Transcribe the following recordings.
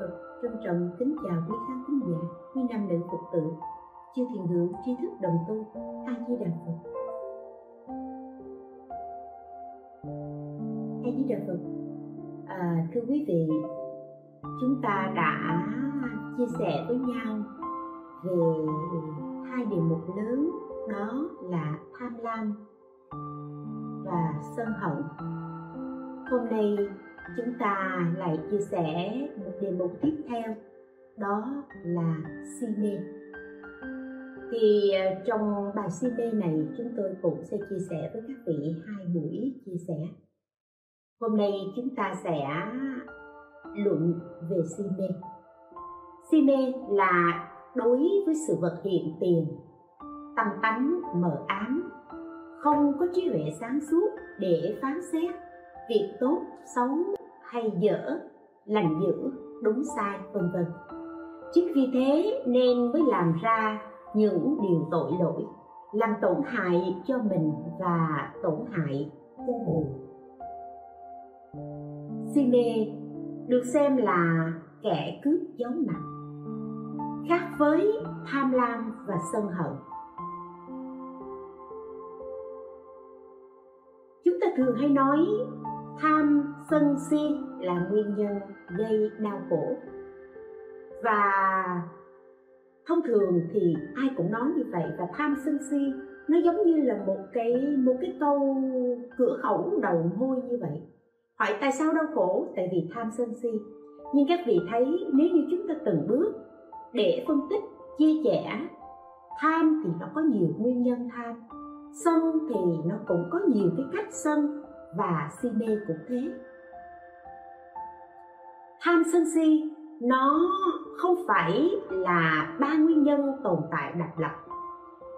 Phật trân trọng kính chào quý khán thính giả, quý nam nữ Phật tử, chư thiền hữu tri thức đồng tu, A Di Đà Phật. A Di Đà Phật. À, thưa quý vị, chúng ta đã chia sẻ với nhau về hai đề mục lớn đó là tham lam và sân hận hôm nay chúng ta lại chia sẻ đề mục tiếp theo, đó là si mê thì ờ, trong bài si mê này chúng tôi cũng sẽ chia sẻ với các vị hai buổi chia sẻ. Hôm nay chúng ta sẽ luận về si mê si mê là đối với sự vật hiện tiền, tâm tánh mờ ám, không có trí huệ sáng suốt để phán xét việc tốt, xấu hay dở, lành dữ đúng sai, vân vân. Chính vì thế nên mới làm ra những điều tội lỗi, làm tổn hại cho mình và tổn hại cho người. Si mê được xem là kẻ cướp giấu mặt, khác với tham lam và sân hận. Chúng ta thường hay nói tham sân si là nguyên nhân gây đau khổ. Và thông thường thì ai cũng nói như vậy, và tham sân si nó giống như là một cái một cái câu cửa khẩu đầu môi như vậy. Hỏi tại sao đau khổ? Tại vì tham sân si. Nhưng các vị thấy nếu như chúng ta từng bước để phân tích, chia sẻ, tham thì nó có nhiều nguyên nhân tham, sân thì nó cũng có nhiều cái cách sân và si mê cũng thế. Tham sân si nó không phải là ba nguyên nhân tồn tại độc lập,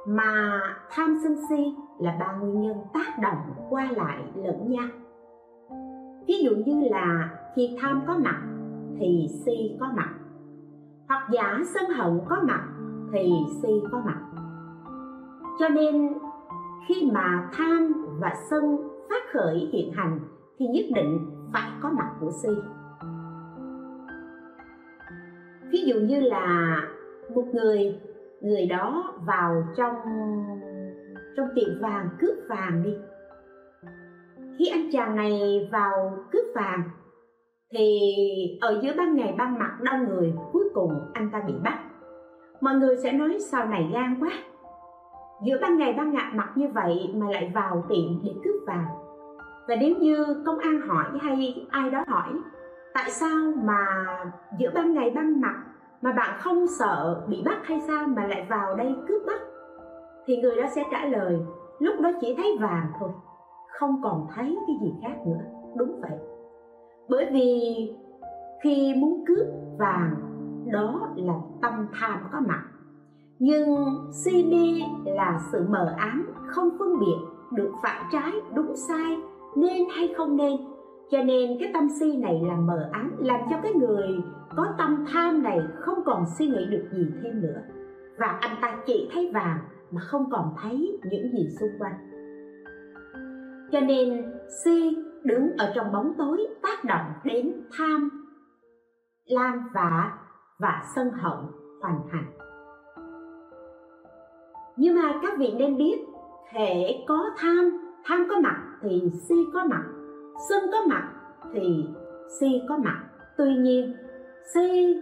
mà tham sân si là ba nguyên nhân tác động qua lại lẫn nhau. Ví dụ như là khi tham có mặt thì si có mặt, hoặc giả sân hận có mặt thì si có mặt. Cho nên khi mà tham và sân phát khởi hiện hành, thì nhất định phải có mặt của si. Ví dụ như là một người người đó vào trong trong tiệm vàng cướp vàng đi. Khi anh chàng này vào cướp vàng, thì ở giữa ban ngày ban mặt đông người, cuối cùng anh ta bị bắt. Mọi người sẽ nói sau này gan quá giữa ban ngày ban ngạc mặt như vậy mà lại vào tiệm để cướp vàng. Và nếu như công an hỏi hay ai đó hỏi, tại sao mà giữa ban ngày ban mặt mà bạn không sợ bị bắt hay sao mà lại vào đây cướp bắt? Thì người đó sẽ trả lời, lúc đó chỉ thấy vàng thôi, không còn thấy cái gì khác nữa. Đúng vậy. Bởi vì khi muốn cướp vàng, đó là tâm tham có mặt nhưng si mê là sự mờ ám, không phân biệt, được phải trái đúng sai, nên hay không nên. Cho nên cái tâm si này là mờ ám, làm cho cái người có tâm tham này không còn suy nghĩ được gì thêm nữa. Và anh ta chỉ thấy vàng mà không còn thấy những gì xung quanh. Cho nên si đứng ở trong bóng tối, tác động đến tham, lam vạ và sân hận, hoành hành nhưng mà các vị nên biết, thể có tham tham có mặt thì si có mặt, sân có mặt thì si có mặt. Tuy nhiên, si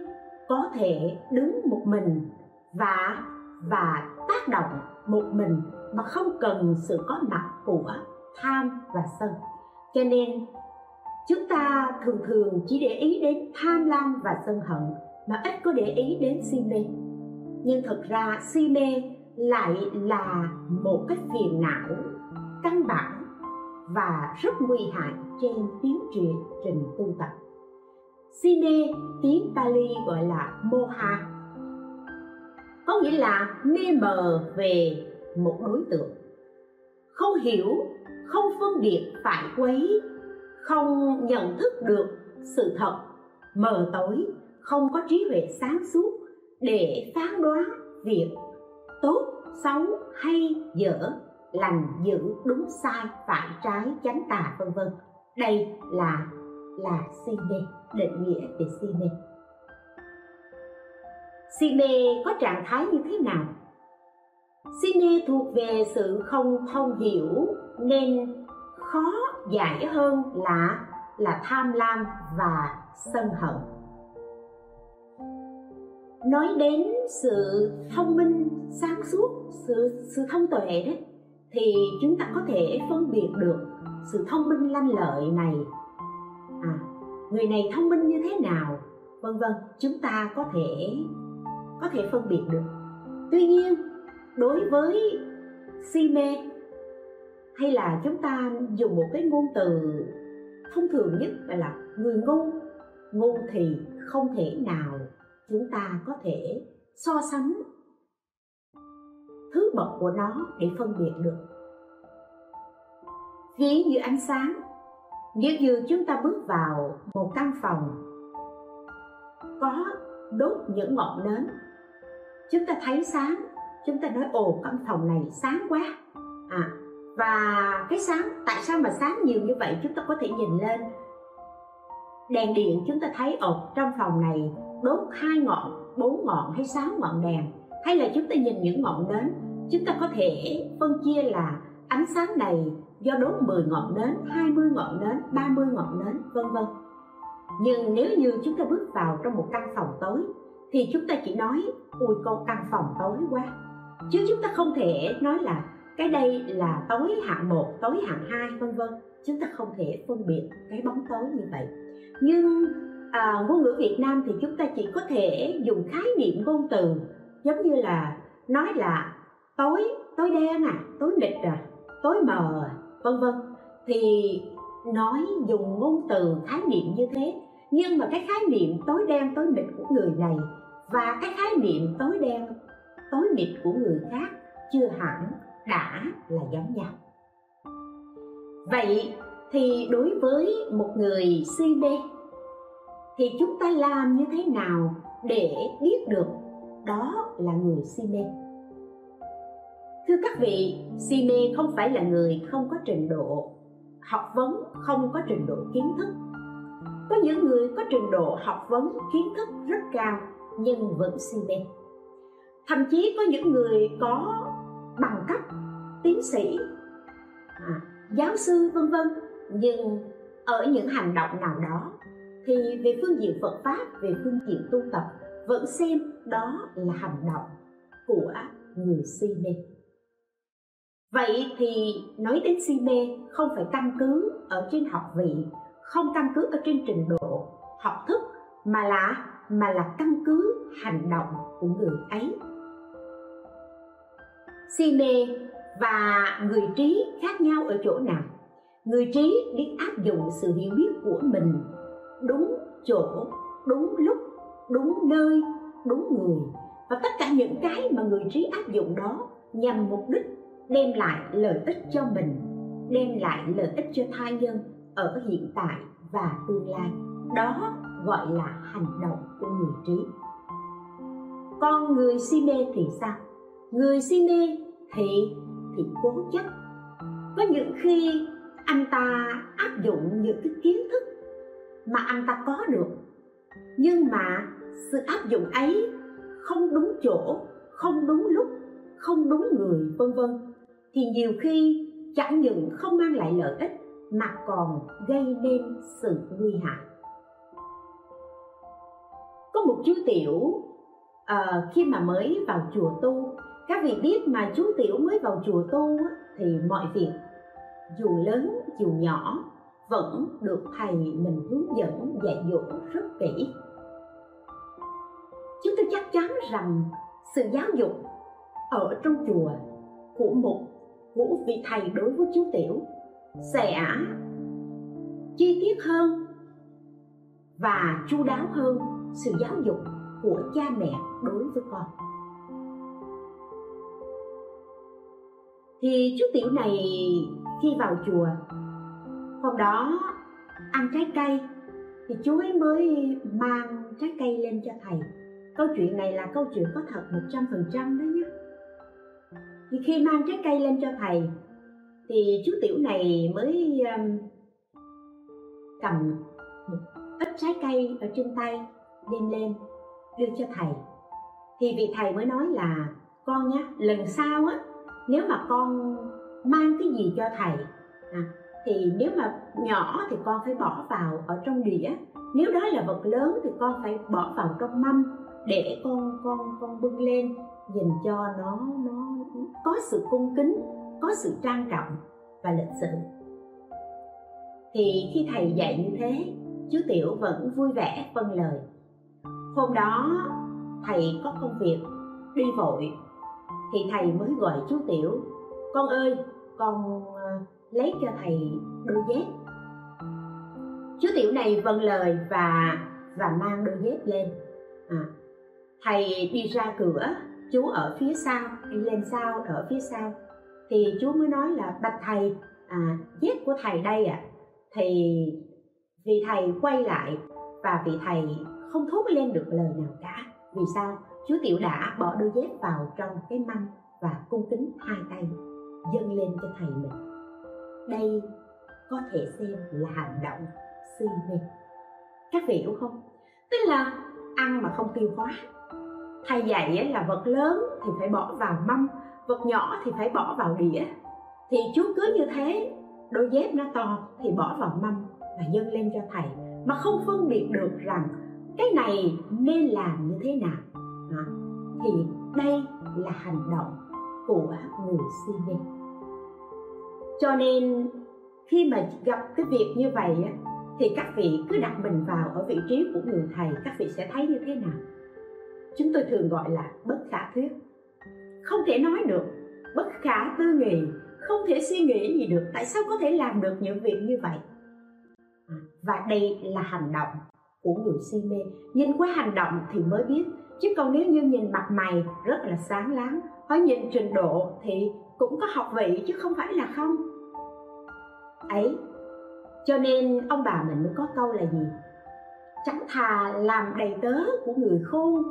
có thể đứng một mình và và tác động một mình mà không cần sự có mặt của tham và sân. Cho nên, chúng ta thường thường chỉ để ý đến tham lam và sân hận mà ít có để ý đến si mê. Nhưng thực ra, si mê lại là một cái phiền não căn bản và rất nguy hại trên tiến trình trình tu tập. Si mê tiếng Pali gọi là moha. Có nghĩa là mê mờ về một đối tượng. Không hiểu, không phân biệt phải quấy, không nhận thức được sự thật, mờ tối, không có trí huệ sáng suốt để phán đoán việc tốt, xấu, hay, dở, lành, dữ, đúng, sai, phải, trái, chánh tà, vân vân. Đây là là si mê, định nghĩa về si mê. Si mê có trạng thái như thế nào? Si mê thuộc về sự không thông hiểu nên khó giải hơn là là tham lam và sân hận nói đến sự thông minh, sáng suốt, sự sự thông tuệ đấy, thì chúng ta có thể phân biệt được sự thông minh lanh lợi này. À người này thông minh như thế nào? Vân vân, chúng ta có thể có thể phân biệt được. Tuy nhiên, đối với si mê, hay là chúng ta dùng một cái ngôn từ thông thường nhất là người ngu ngu thì không thể nào chúng ta có thể so sánh thứ bậc của nó để phân biệt được. Ví như ánh sáng, nếu như chúng ta bước vào một căn phòng có đốt những ngọn nến, chúng ta thấy sáng, chúng ta nói, ồ, căn phòng này sáng quá. À và cái sáng, tại sao mà sáng nhiều như vậy? Chúng ta có thể nhìn lên đèn điện, chúng ta thấy, ồ, trong phòng này đốt hai ngọn bốn ngọn hay sáu ngọn đèn hay là chúng ta nhìn những ngọn nến chúng ta có thể phân chia là ánh sáng này do đốt 10 ngọn nến, 20 ngọn nến, 30 ngọn nến, vân vân. Nhưng nếu như chúng ta bước vào trong một căn phòng tối thì chúng ta chỉ nói ui con căn phòng tối quá. Chứ chúng ta không thể nói là cái đây là tối hạng 1, tối hạng 2 vân vân. Chúng ta không thể phân biệt cái bóng tối như vậy. Nhưng à, ngôn ngữ Việt Nam thì chúng ta chỉ có thể dùng khái niệm ngôn từ giống như là nói là tối tối đen à tối mịt à tối mờ à vân vân. Thì nói dùng ngôn từ khái niệm như thế nhưng mà cái khái niệm tối đen tối mịt của người này và cái khái niệm tối đen tối mịt của người khác chưa hẳn đã là giống nhau. Vậy thì đối với một người si mê thì chúng ta làm như thế nào để biết được đó là người si mê? Thưa các vị si mê không phải là người không có trình độ học vấn không có trình độ kiến thức. Có những người có trình độ học vấn kiến thức rất cao nhưng vẫn si mê. Thậm chí có những người có bằng cấp tiến sĩ à, giáo sư vân vân nhưng ở những hành động nào đó thì về phương diện Phật pháp, về phương diện tu tập, vẫn xem đó là hành động của người si mê. Vậy thì nói đến si mê, không phải căn cứ ở trên học vị, không căn cứ ở trên trình độ học thức, mà là mà là căn cứ hành động của người ấy. Si mê và người trí khác nhau ở chỗ nào? Người trí biết áp dụng sự hiểu biết của mình đúng chỗ, đúng lúc, đúng nơi, đúng người. Và tất cả những cái mà người trí áp dụng đó nhằm mục đích đem lại lợi ích cho mình, đem lại lợi ích cho tha nhân ở hiện tại và tương lai. Đó gọi là hành động của người trí. Còn người si mê thì sao? Người si mê thì thì cố chấp. Có những khi anh ta áp dụng những cái kiến thức mà anh ta có được. Nhưng mà sự áp dụng ấy không đúng chỗ không đúng lúc không đúng người vân vân. Thì nhiều khi chẳng những không mang lại lợi ích mà còn gây nên sự nguy hại. Có một chú tiểu uh, khi mà mới vào chùa tu các vị biết mà chú tiểu mới vào chùa tu thì mọi việc dù lớn dù nhỏ vẫn được thầy mình hướng dẫn, dạy dỗ rất kỹ. Chúng tôi chắc chắn rằng sự giáo dục ở trong chùa của một, của vị thầy đối với chú tiểu sẽ chi tiết hơn và chu đáo hơn sự giáo dục của cha mẹ đối với con. Thì chú tiểu này khi vào chùa hôm đó ăn trái cây thì chú ấy mới mang trái cây lên cho thầy. Câu chuyện này là câu chuyện có thật một trăm phần trăm đó nhé. Thì khi mang trái cây lên cho thầy thì chú tiểu này mới um, cầm một ít trái cây ở trên tay đem lên đưa cho thầy. Thì vị thầy mới nói là con nhé lần sau á nếu mà con mang cái gì cho thầy à, thì nếu mà nhỏ thì con phải bỏ vào ở trong đĩa. Nếu đó là vật lớn thì con phải bỏ vào trong mâm để con con con bưng lên nhìn cho nó nó có sự cung kính, có sự trang trọng và lịch sự. Thì khi thầy dạy như thế, chú tiểu vẫn vui vẻ vâng lời. Hôm đó thầy có công việc đi vội, thì thầy mới gọi chú tiểu, con ơi, con lấy cho thầy đôi dép. Chú tiểu này vâng lời và và mang đôi dép lên. À, thầy đi ra cửa chú ở phía sau đi lên sau ở phía sau. Thì chú mới nói là bạch thầy à, dép của thầy đây ạ. À. thì vì thầy quay lại và vị thầy không thốt lên được lời nào cả. Vì sao? Chú tiểu đã bỏ đôi dép vào trong cái mâm và cung kính hai tay dâng lên cho thầy mình đây có thể xem là hành động si mê. Các vị hiểu không? Tức là ăn mà không tiêu hóa. Thầy dạy là vật lớn thì phải bỏ vào mâm vật nhỏ thì phải bỏ vào đĩa. Thì chú cứ như thế đôi dép nó to thì bỏ vào mâm và dâng lên cho thầy mà không phân biệt được rằng cái này nên làm như thế nào. À, thì đây là hành động của người si mê cho nên, khi mà gặp cái việc như vậy á, thì các vị cứ đặt mình vào ở vị trí của người thầy, các vị sẽ thấy như thế nào? Chúng tôi thường gọi là bất khả thuyết. Không thể nói được, bất khả tư nghị, không thể suy nghĩ gì được, tại sao có thể làm được những việc như vậy? À, và đây là hành động của người si mê. Nhìn qua hành động thì mới biết, chứ còn nếu như nhìn mặt mày rất là sáng láng hoặc nhìn trình độ thì cũng có học vị chứ không phải là không. Ấy, cho nên ông bà mình mới có câu là gì? Chẳng thà làm đầy tớ của người khôn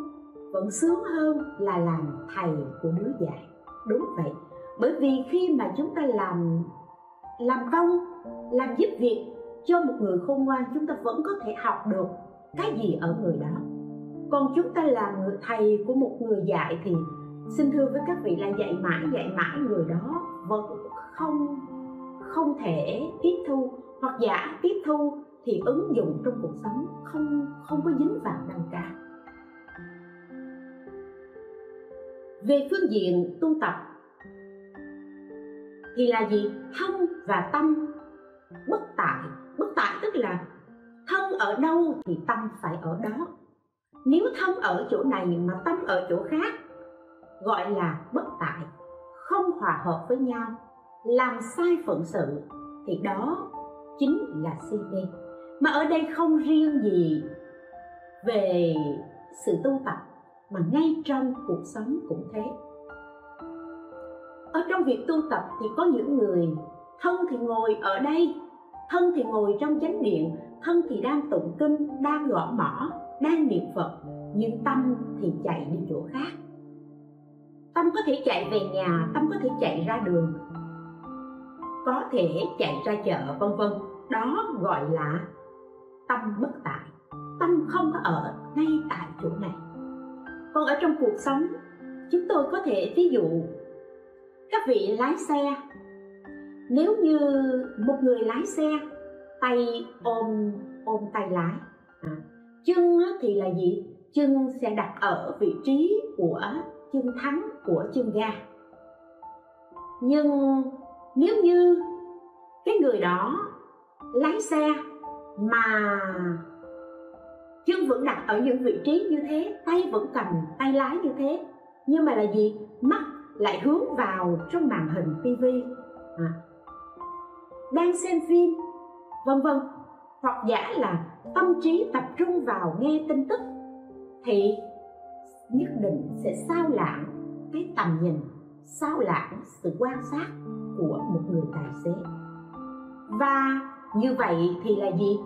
vẫn sướng hơn là làm thầy của đứa dạy đúng vậy, bởi vì khi mà chúng ta làm làm công, làm giúp việc cho một người khôn ngoan, chúng ta vẫn có thể học được cái gì ở người đó. Còn chúng ta làm người thầy của một người dạy thì xin thưa với các vị là dạy mãi dạy mãi người đó vẫn không không thể tiếp thu hoặc giả tiếp thu thì ứng dụng trong cuộc sống không không có dính vào đâu cả. Về phương diện tu tập thì là gì? Thân và tâm bất tại. Bất tại tức là thân ở đâu thì tâm phải ở đó. Nếu thân ở chỗ này mà tâm ở chỗ khác gọi là bất tại, không hòa hợp với nhau, làm sai phận sự, thì đó chính là si mê. Mà ở đây không riêng gì về sự tu tập, mà ngay trong cuộc sống cũng thế. Ở trong việc tu tập thì có những người, thân thì ngồi ở đây, thân thì ngồi trong chánh điện, thân thì đang tụng kinh, đang gõ mỏ đang niệm phật, nhưng tâm thì chạy đi chỗ khác tâm có thể chạy về nhà tâm có thể chạy ra đường. Có thể chạy ra chợ vân vân. Đó gọi là tâm bất tại. Tâm không có ở ngay tại chỗ này. Còn ở trong cuộc sống chúng tôi có thể ví dụ các vị lái xe. Nếu như một người lái xe tay ôm ôm tay lái à, chân thì là gì? Chân sẽ đặt ở vị trí của chân thắng của chân ga. Nhưng nếu như cái người đó lái xe mà chân vẫn đặt ở những vị trí như thế tay vẫn cầm tay lái như thế nhưng mà là gì? Mắt lại hướng vào trong màn hình tivi à, đang xem phim vân vân. Hoặc giả là tâm trí tập trung vào nghe tin tức thì nhất định sẽ sao lãng cái tầm nhìn, sao lãng sự quan sát của một người tài xế. Và như vậy thì là gì?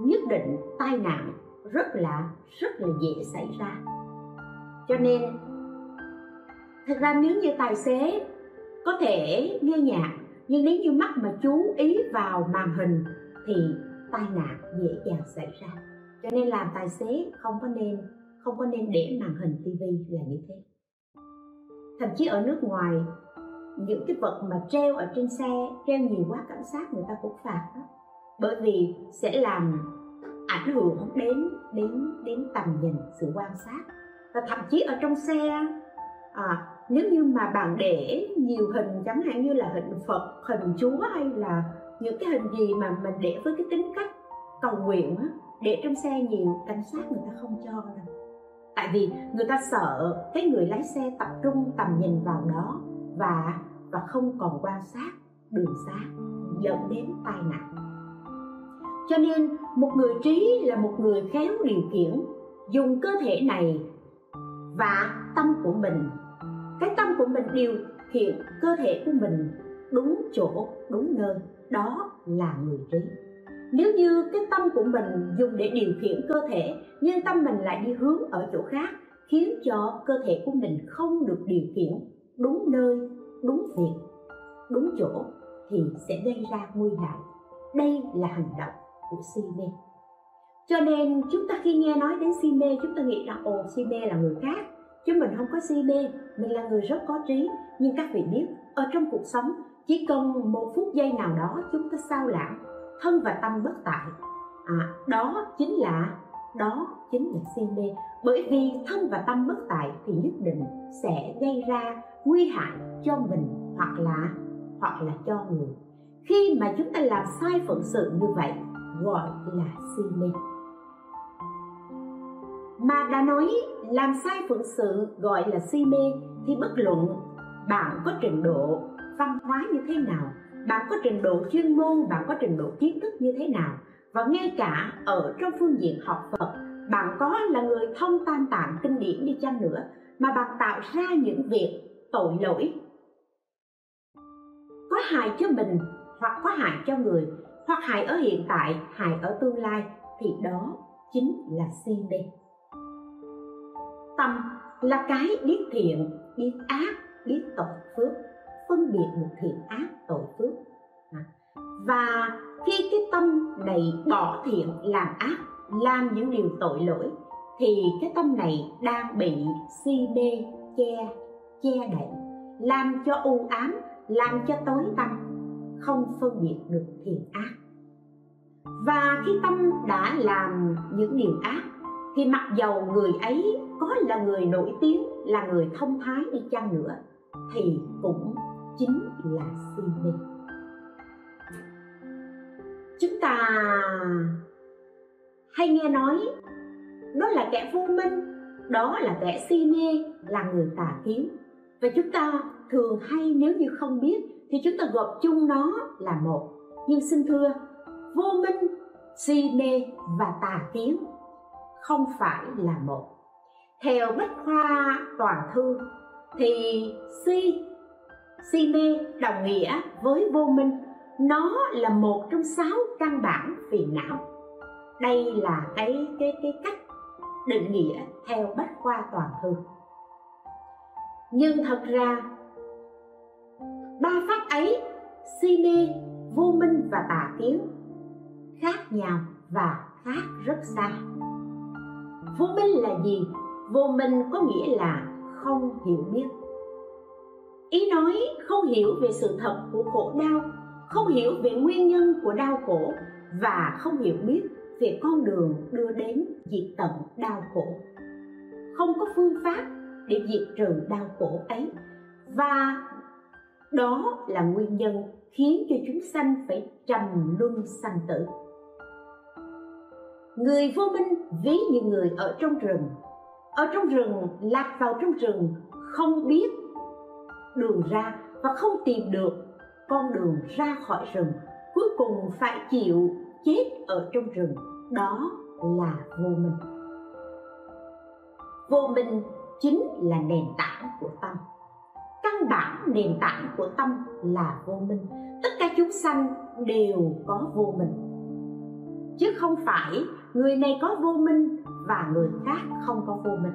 Nhất định tai nạn rất là rất là dễ xảy ra. Cho nên, thực ra nếu như tài xế có thể nghe nhạc, nhưng nếu như mắt mà chú ý vào màn hình thì tai nạn dễ dàng xảy ra. Cho nên làm tài xế không có nên không có nên để màn hình tivi là như thế. Thậm chí ở nước ngoài những cái vật mà treo ở trên xe treo nhiều quá cảnh sát người ta cũng phạt đó. Bởi vì sẽ làm ảnh hưởng đến đến đến tầm nhìn sự quan sát. Và thậm chí ở trong xe à, nếu như mà bạn để nhiều hình chẳng hạn như là hình phật hình chúa hay là những cái hình gì mà mình để với cái tính cách cầu nguyện á, để trong xe nhiều cảnh sát người ta không cho đâu tại vì người ta sợ cái người lái xe tập trung tầm nhìn vào đó và và không còn quan sát đường xa dẫn đến tai nạn. Cho nên một người trí là một người khéo điều khiển, dùng cơ thể này và tâm của mình. Cái tâm của mình điều khiển cơ thể của mình đúng chỗ, đúng nơi, đó là người trí nếu như cái tâm của mình dùng để điều khiển cơ thể, nhưng tâm mình lại đi hướng ở chỗ khác, khiến cho cơ thể của mình không được điều khiển đúng nơi, đúng việc, đúng chỗ, thì sẽ gây ra nguy hại. Đây là hành động của si mê. Cho nên chúng ta khi nghe nói đến si mê, chúng ta nghĩ rằng ồ, si mê là người khác. Chứ mình không có si mê, mình là người rất có trí. Nhưng các vị biết, ở trong cuộc sống, chỉ cần một phút giây nào đó, chúng ta sao lãng thân và tâm bất tại. À, đó chính là đó chính là si mê. Bởi vì thân và tâm bất tại thì nhất định sẽ gây ra nguy hại cho mình hoặc là hoặc là cho người. Khi mà chúng ta làm sai phận sự như vậy gọi là si mê. Mà đã nói làm sai phận sự gọi là si mê thì bất luận bạn có trình độ văn hóa như thế nào bạn có trình độ chuyên môn, bạn có trình độ kiến thức như thế nào? Và ngay cả ở trong phương diện học Phật, bạn có là người thông tam tạng kinh điển đi chăng nữa mà bạn tạo ra những việc tội lỗi? Có hại cho mình hoặc có hại cho người, hoặc hại ở hiện tại, hại ở tương lai thì đó chính là si mê. Tâm là cái biết thiện, biết ác, biết tội phước phân biệt được thiện ác tội phước. Và khi cái tâm này bỏ thiện làm ác, làm những điều tội lỗi, thì cái tâm này đang bị si mê, che che đậy, làm cho u ám, làm cho tối tăm, không phân biệt được thiện ác. Và khi tâm đã làm những điều ác, thì mặc dầu người ấy có là người nổi tiếng, là người thông thái đi chăng nữa, thì cũng chính là si mê. Chúng ta hay nghe nói đó là kẻ vô minh, đó là kẻ si mê, là người tà kiến. Và chúng ta thường hay, nếu như không biết, thì chúng ta gộp chung nó là một. Nhưng xin thưa, vô minh, si mê và tà kiến không phải là một. Theo bách khoa toàn thư thì si si mê đồng nghĩa với vô minh. Nó là một trong sáu căn bản phiền não. Đây là cái cái cái cách định nghĩa theo bách khoa toàn thư. Nhưng thật ra, ba pháp ấy, si mê, vô minh và tà kiến, khác nhau và khác rất xa. Vô minh là gì? Vô minh có nghĩa là không hiểu biết ý nói không hiểu về sự thật của khổ đau, không hiểu về nguyên nhân của đau khổ và không hiểu biết về con đường đưa đến diệt tận đau khổ. Không có phương pháp để diệt trừ đau khổ ấy. Và đó là nguyên nhân khiến cho chúng sanh phải trầm luân sanh tử. Người vô minh ví như người ở trong rừng. Ở trong rừng, lạc vào trong rừng, không biết đường ra và không tìm được. Con đường ra khỏi rừng cuối cùng phải chịu chết ở trong rừng. Đó là vô minh. Vô minh chính là nền tảng của tâm. Căn bản nền tảng của tâm là vô minh. Tất cả chúng sanh đều có vô minh. Chứ không phải người này có vô minh và người khác không có vô minh.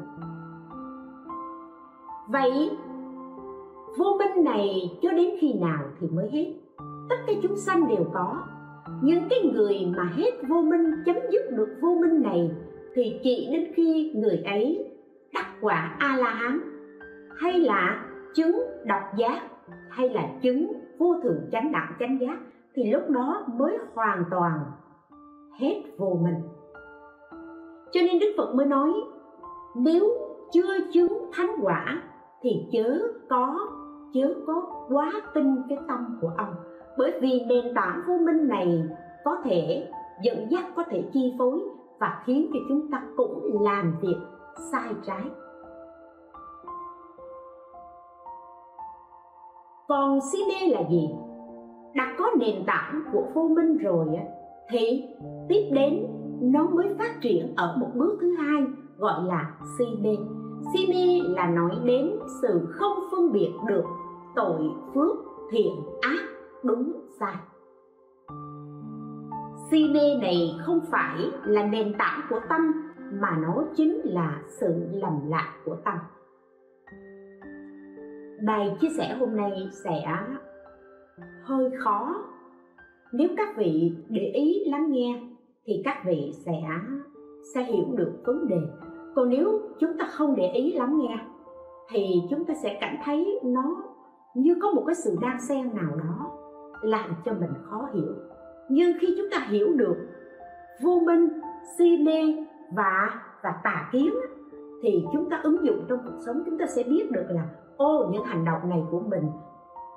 Vậy vô minh này cho đến khi nào thì mới hết. Tất cả chúng sanh đều có. Nhưng cái người mà hết vô minh, chấm dứt được vô minh này, thì chỉ đến khi người ấy đắc quả a la hán hay là chứng độc giác, hay là chứng vô thường chánh đẳng chánh giác, thì lúc đó mới hoàn toàn hết vô minh. Cho nên đức phật mới nói, nếu chưa chứng thánh quả, thì chớ có chớ có quá tin cái tâm của ông. Bởi vì nền tảng vô minh này có thể dẫn dắt, có thể chi phối và khiến cho chúng ta cũng làm việc sai trái. Còn si mê là gì? Đã có nền tảng của vô minh rồi thì tiếp đến nó mới phát triển ở một bước thứ hai gọi là si mê. Si mê là nói đến sự không phân biệt được tội phước thiện ác đúng sai. Si mê này không phải là nền tảng của tâm, mà nó chính là sự lầm lạc của tâm. Bài chia sẻ hôm nay sẽ hơi khó. Nếu các vị để ý lắng nghe, thì các vị sẽ sẽ hiểu được vấn đề. Còn nếu chúng ta không để ý lắng nghe, thì chúng ta sẽ cảm thấy nó như có một cái sự đan xen nào đó làm cho mình khó hiểu. Nhưng khi chúng ta hiểu được vô minh, si mê và và tà kiến thì chúng ta ứng dụng trong cuộc sống, chúng ta sẽ biết được là, ô, những hành động này của mình,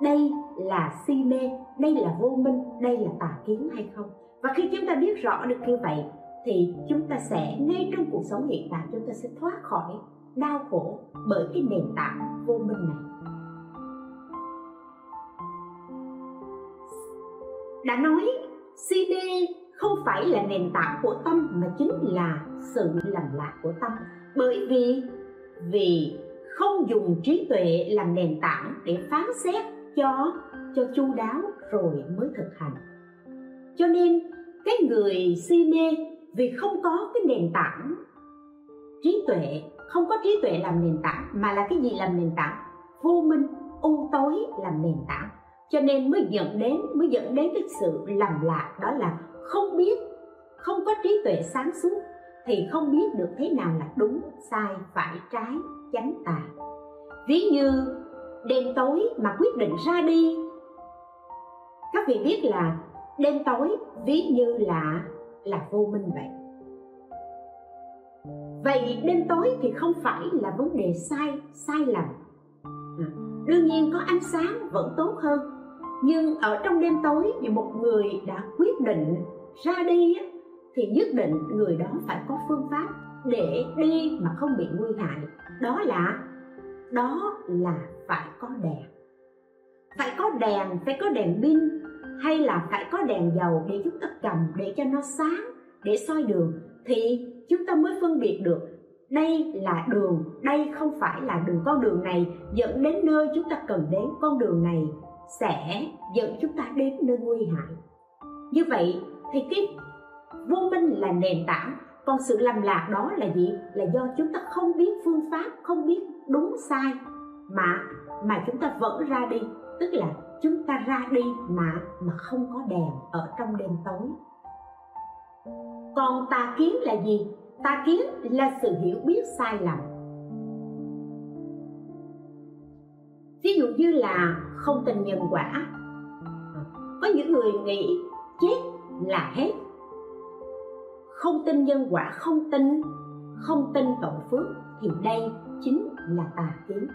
đây là si mê, đây là vô minh, đây là tà kiến hay không? Và khi chúng ta biết rõ được như vậy, thì chúng ta sẽ, ngay trong cuộc sống hiện tại, chúng ta sẽ thoát khỏi đau khổ bởi cái nền tảng vô minh này. Đã nói si mê không phải là nền tảng của tâm mà chính là sự lầm lạc của tâm. Bởi vì vì không dùng trí tuệ làm nền tảng để phán xét cho cho chu đáo rồi mới thực hành. Cho nên, cái người si mê vì không có cái nền tảng trí tuệ, không có trí tuệ làm nền tảng, mà là cái gì làm nền tảng? Vô minh, u tối làm nền tảng cho nên mới dẫn đến, mới dẫn đến cái sự lầm lạc, đó là không biết, không có trí tuệ sáng suốt, thì không biết được thế nào là đúng, sai, phải, trái, chánh tà. Ví như, đêm tối mà quyết định ra đi, các vị biết là đêm tối ví như là là vô minh vậy. Vậy đêm tối thì không phải là vấn đề sai sai lầm. À, đương nhiên có ánh sáng vẫn tốt hơn nhưng ở trong đêm tối thì một người đã quyết định ra đi thì nhất định người đó phải có phương pháp để đi mà không bị nguy hại. Đó là đó là phải có đèn. Phải có đèn, phải có đèn pin, hay là phải có đèn dầu để chúng ta cầm, để cho nó sáng, để soi đường, thì chúng ta mới phân biệt được đây là đường, đây không phải là đường, con đường này dẫn đến nơi chúng ta cần đến con đường này sẽ dẫn chúng ta đến nơi nguy hại. Như vậy thì cái vô minh là nền tảng, còn sự lầm lạc đó là gì? Là do chúng ta không biết phương pháp, không biết đúng sai mà mà chúng ta vẫn ra đi. Tức là chúng ta ra đi mà mà không có đèn ở trong đêm tối. Còn tà kiến là gì? Tà kiến là sự hiểu biết sai lầm. Ví dụ như là không tin nhân quả. Có những người nghĩ chết là hết. Không tin nhân quả, không tin không tin tội phước thì đây chính là tà kiến.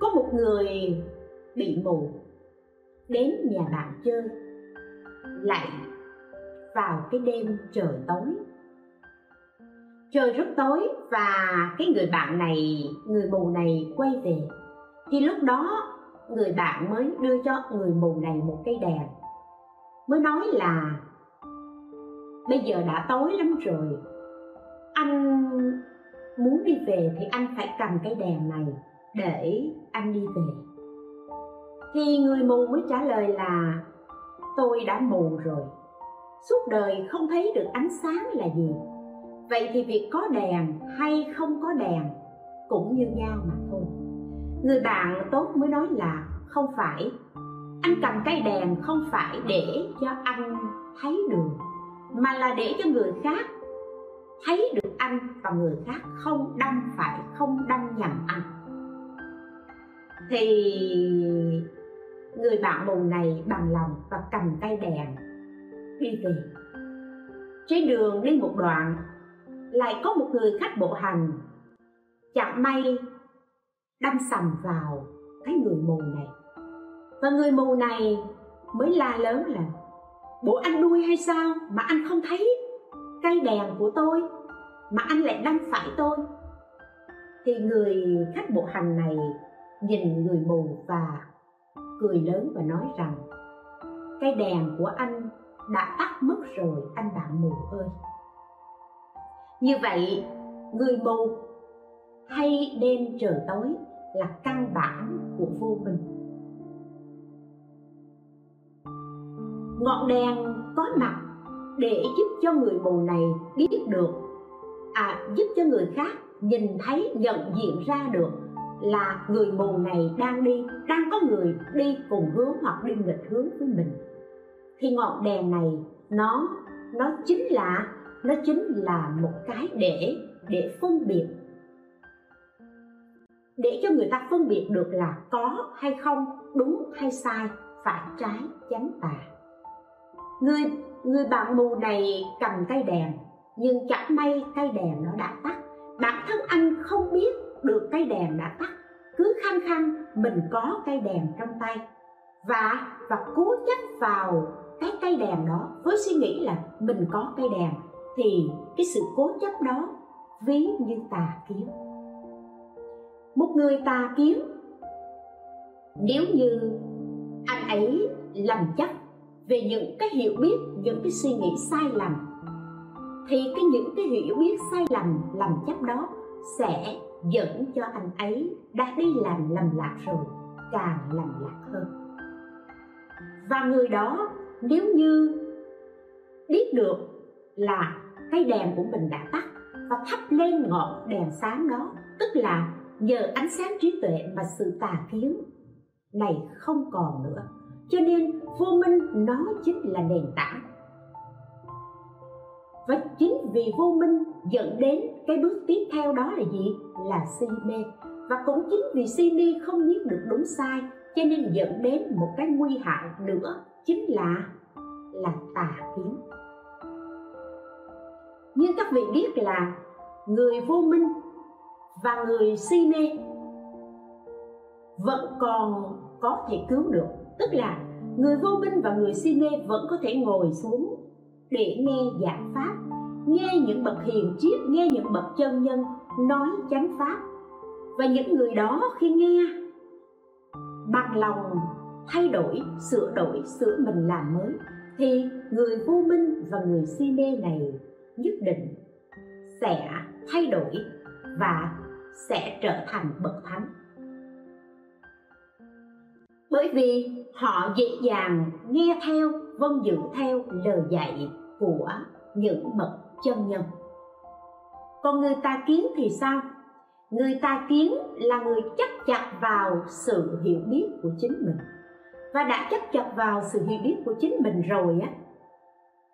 Có một người bị mù, đến nhà bạn chơi, lại vào cái đêm trời tối. Trời rất tối và cái người bạn này, người mù này quay về thì lúc đó, người bạn mới đưa cho người mù này một cây đèn. Mới nói là, bây giờ đã tối lắm rồi. Anh muốn đi về thì anh phải cầm cây đèn này để anh đi về. Thì người mù mới trả lời là, tôi đã mù rồi. Suốt đời không thấy được ánh sáng là gì. Vậy thì việc có đèn hay không có đèn cũng như nhau mà thôi người bạn tốt mới nói là không phải. Anh cầm cây đèn không phải để cho anh thấy đường mà là để cho người khác thấy được anh và người khác không đâm phải, không đâm nhầm anh. Thì người bạn mù này bằng lòng và cầm cây đèn đi về. Trên đường đi một đoạn, lại có một người khách bộ hành. Chẳng may đâm sầm vào cái người mù này. Và người mù này mới la lớn là, bộ anh đuôi hay sao mà anh không thấy cây đèn của tôi? Mà anh lại đâm phải tôi? Thì người khách bộ hành này nhìn người mù và cười lớn và nói rằng cây đèn của anh đã tắt mất rồi, anh bạn mù ơi. Như vậy, người mù hay đêm trời tối là căn bản của vô minh. Ngọn đèn có mặt để giúp cho người mù này biết được à giúp cho người khác nhìn thấy, nhận diện ra được là người mù này đang đi, đang có người đi cùng hướng hoặc đi nghịch hướng với mình. Thì ngọn đèn này, nó nó chính là, nó chính là một cái để để phân biệt để cho người ta phân biệt được là có hay không, đúng hay sai, phải trái, chánh tà. Người người bạn mù này cầm cây đèn, nhưng chẳng may cây đèn nó đã tắt. Bản thân anh không biết được cây đèn đã tắt. Cứ khăng khăng, mình có cây đèn trong tay. Và và cố chấp vào cái cây đèn đó với suy nghĩ là mình có cây đèn, thì cái sự cố chấp đó ví như tà kiếm một người tà kiến. Nếu như anh ấy lầm chấp về những cái hiểu biết, những cái suy nghĩ sai lầm, thì cái những cái hiểu biết sai lầm lầm chấp đó sẽ dẫn cho anh ấy đã đi làm lầm lạc rồi, càng lầm lạc hơn. Và người đó nếu như biết được là cái đèn của mình đã tắt và thắp lên ngọn đèn sáng đó, tức là nhờ ánh sáng trí tuệ mà sự tà kiến này không còn nữa. Cho nên vô minh nó chính là nền tảng. Và chính vì vô minh dẫn đến cái bước tiếp theo đó là gì? Là si mê. Và cũng chính vì si mê không biết được đúng sai, cho nên dẫn đến một cái nguy hại nữa chính là là tà kiến. Nhưng các vị biết là người vô minh và người si mê vẫn còn có thể cứu được. Tức là người vô minh và người si mê vẫn có thể ngồi xuống để nghe giảng pháp, nghe những bậc hiền triết, nghe những bậc chân nhân nói chánh pháp. Và những người đó khi nghe, bằng lòng thay đổi, sửa đổi, sửa mình làm mới, thì người vô minh và người si mê này nhất định sẽ thay đổi và sẽ trở thành bậc thánh. Bởi vì họ dễ dàng nghe theo vâng giữ theo lời dạy của những bậc chân nhân. Còn người ta kiến thì sao? Người ta kiến là người chấp chặt vào sự hiểu biết của chính mình. Và đã chấp chặt vào sự hiểu biết của chính mình rồi á,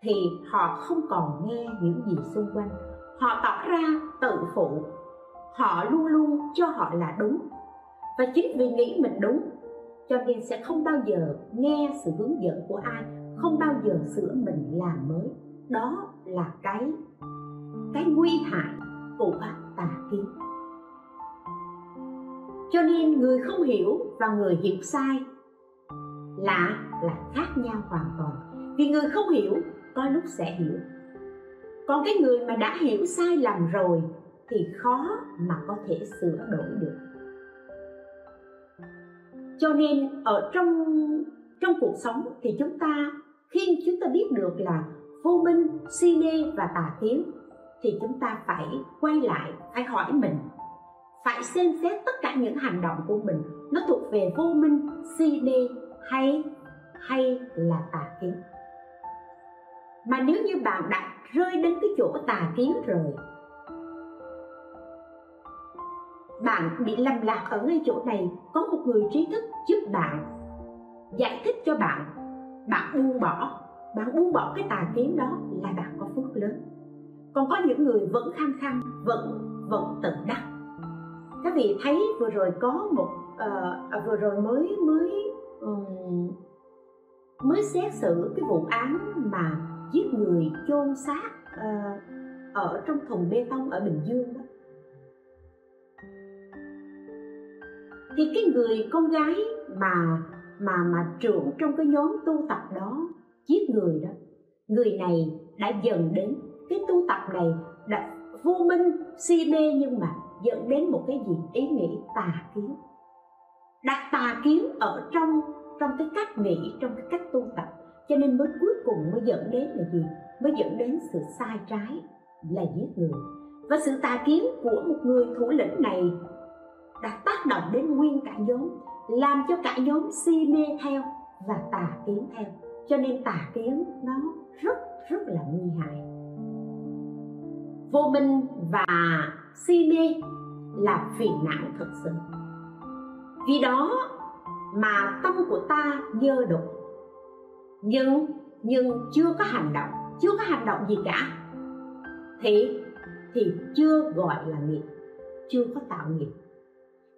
thì họ không còn nghe những gì xung quanh. Họ tỏ ra tự phụ họ luôn luôn cho họ là đúng. Và chính vì nghĩ mình đúng, cho nên sẽ không bao giờ nghe sự hướng dẫn của ai, không bao giờ sửa mình làm mới. Đó là cái cái nguy hại của tà kiến. Cho nên người không hiểu và người hiểu sai là là khác nhau hoàn toàn. Vì người không hiểu, có lúc sẽ hiểu. Còn cái người mà đã hiểu sai lầm rồi thì khó mà có thể sửa đổi được. Cho nên ở trong trong cuộc sống thì chúng ta, khi chúng ta biết được là vô minh, si mê và tà kiến, thì chúng ta phải quay lại, phải hỏi mình, phải xem xét tất cả những hành động của mình, nó thuộc về vô minh, si mê hay hay là tà kiến. Mà nếu như bạn đã rơi đến cái chỗ tà kiến rồi bạn bị lầm lạc ở ngay chỗ này có một người trí thức giúp bạn giải thích cho bạn. Bạn buông bỏ bạn buông bỏ cái tà kiến đó là bạn có phước lớn. Còn có những người vẫn khăng khăng vẫn vẫn tự đắc. Các vị thấy vừa rồi có một uh, vừa rồi mới mới um, mới xét xử cái vụ án mà giết người chôn xác uh, ở trong thùng bê tông ở Bình Dương đó. Thì cái người con gái mà mà mà trưởng trong cái nhóm tu tập đó, giết người đó, người này đã dần đến cái tu tập này đã vô minh, si mê nhưng mà dẫn đến một cái gì? Ý nghĩ tà kiến. Đặt tà kiến ở trong trong cái cách nghĩ, trong cái cách tu tập. Cho nên mới cuối cùng mới dẫn đến là gì? Mới dẫn đến sự sai trái là giết người. Và sự tà kiến của một người thủ lĩnh này đã tác động đến nguyên cả nhóm, làm cho cả nhóm si mê theo và tà kiến theo. Cho nên tà kiến nó rất rất là nguy hại. Vô minh và si mê là phiền não thật sự. Vì đó mà tâm của ta dơ đục. Nhưng nhưng chưa có hành động, chưa có hành động gì cả. Thì thì chưa gọi là nghiệp, chưa có tạo nghiệp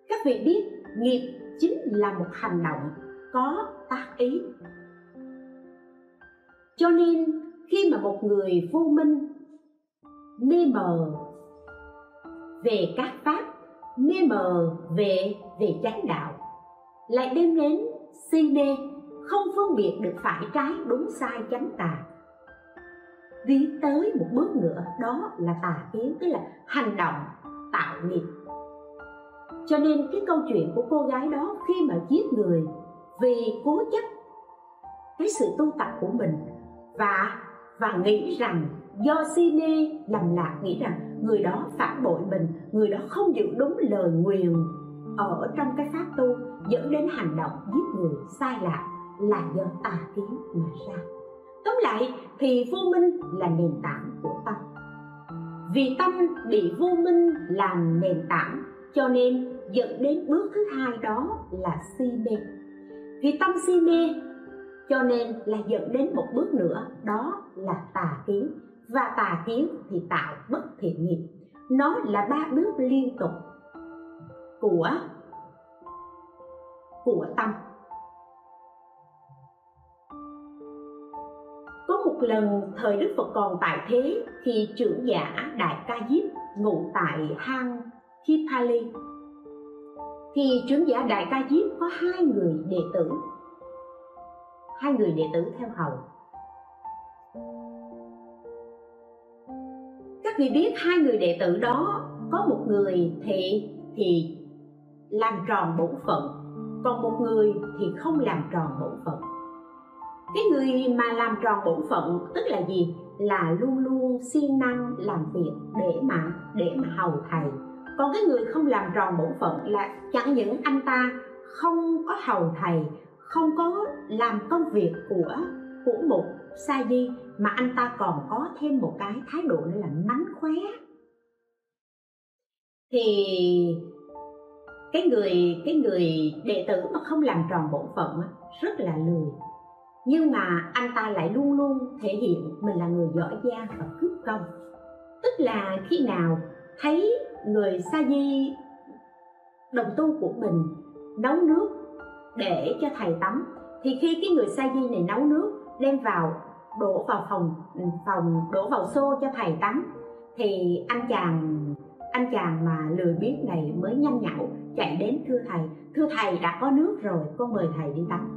các vị biết nghiệp chính là một hành động có tác ý. Cho nên, khi mà một người vô minh, mê mờ về các pháp, mê mờ về về chánh đạo, lại đem đến si mê, không phân biệt được phải trái đúng sai chánh tà. Đi tới một bước nữa, đó là tà kiến, tức là hành động tạo nghiệp cho nên cái câu chuyện của cô gái đó khi mà giết người vì cố chấp cái sự tu tập của mình và và nghĩ rằng do si mê lầm lạc, nghĩ rằng người đó phản bội mình, người đó không giữ đúng lời nguyền ở trong cái pháp tu dẫn đến hành động giết người sai lạc là do tà kiến mà ra. Tóm lại thì vô minh là nền tảng của tâm. Vì tâm bị vô minh làm nền tảng cho nên, dẫn đến bước thứ hai đó là si mê. Vì tâm si mê, cho nên là dẫn đến một bước nữa, đó là tà kiến. Và tà kiến thì tạo bất thiện nghiệp. Nó là ba bước liên tục của của tâm. Có một lần thời đức phật còn tại thế thì trưởng giả đại ca diếp ngụ tại hang Kipali. Thì trưởng giả đại ca diếp có hai người đệ tử. Hai người đệ tử theo hầu. Các vị biết hai người đệ tử đó có một người thì thì làm tròn bổn phận, còn một người thì không làm tròn bổn phận. Cái người mà làm tròn bổn phận tức là gì? Là luôn luôn siêng năng làm việc để mà để mà hầu thầy còn cái người không làm tròn bổn phận là chẳng những anh ta không có hầu thầy, không có làm công việc của của một sa di, mà anh ta còn có thêm một cái thái độ nữa là mánh khóe. Thì cái người cái người đệ tử mà không làm tròn bổn phận rất là lười. Nhưng mà anh ta lại luôn luôn thể hiện mình là người giỏi giang và cướp công. Tức là khi nào thấy người sa di đồng tu của mình nấu nước để cho thầy tắm. Thì khi cái người sa di này nấu nước đem vào đổ vào phòng ừ, phòng đổ vào xô cho thầy tắm thì anh chàng anh chàng mà lười biếng này mới nhanh nhậu chạy đến thưa thầy thưa thầy đã có nước rồi con mời thầy đi tắm.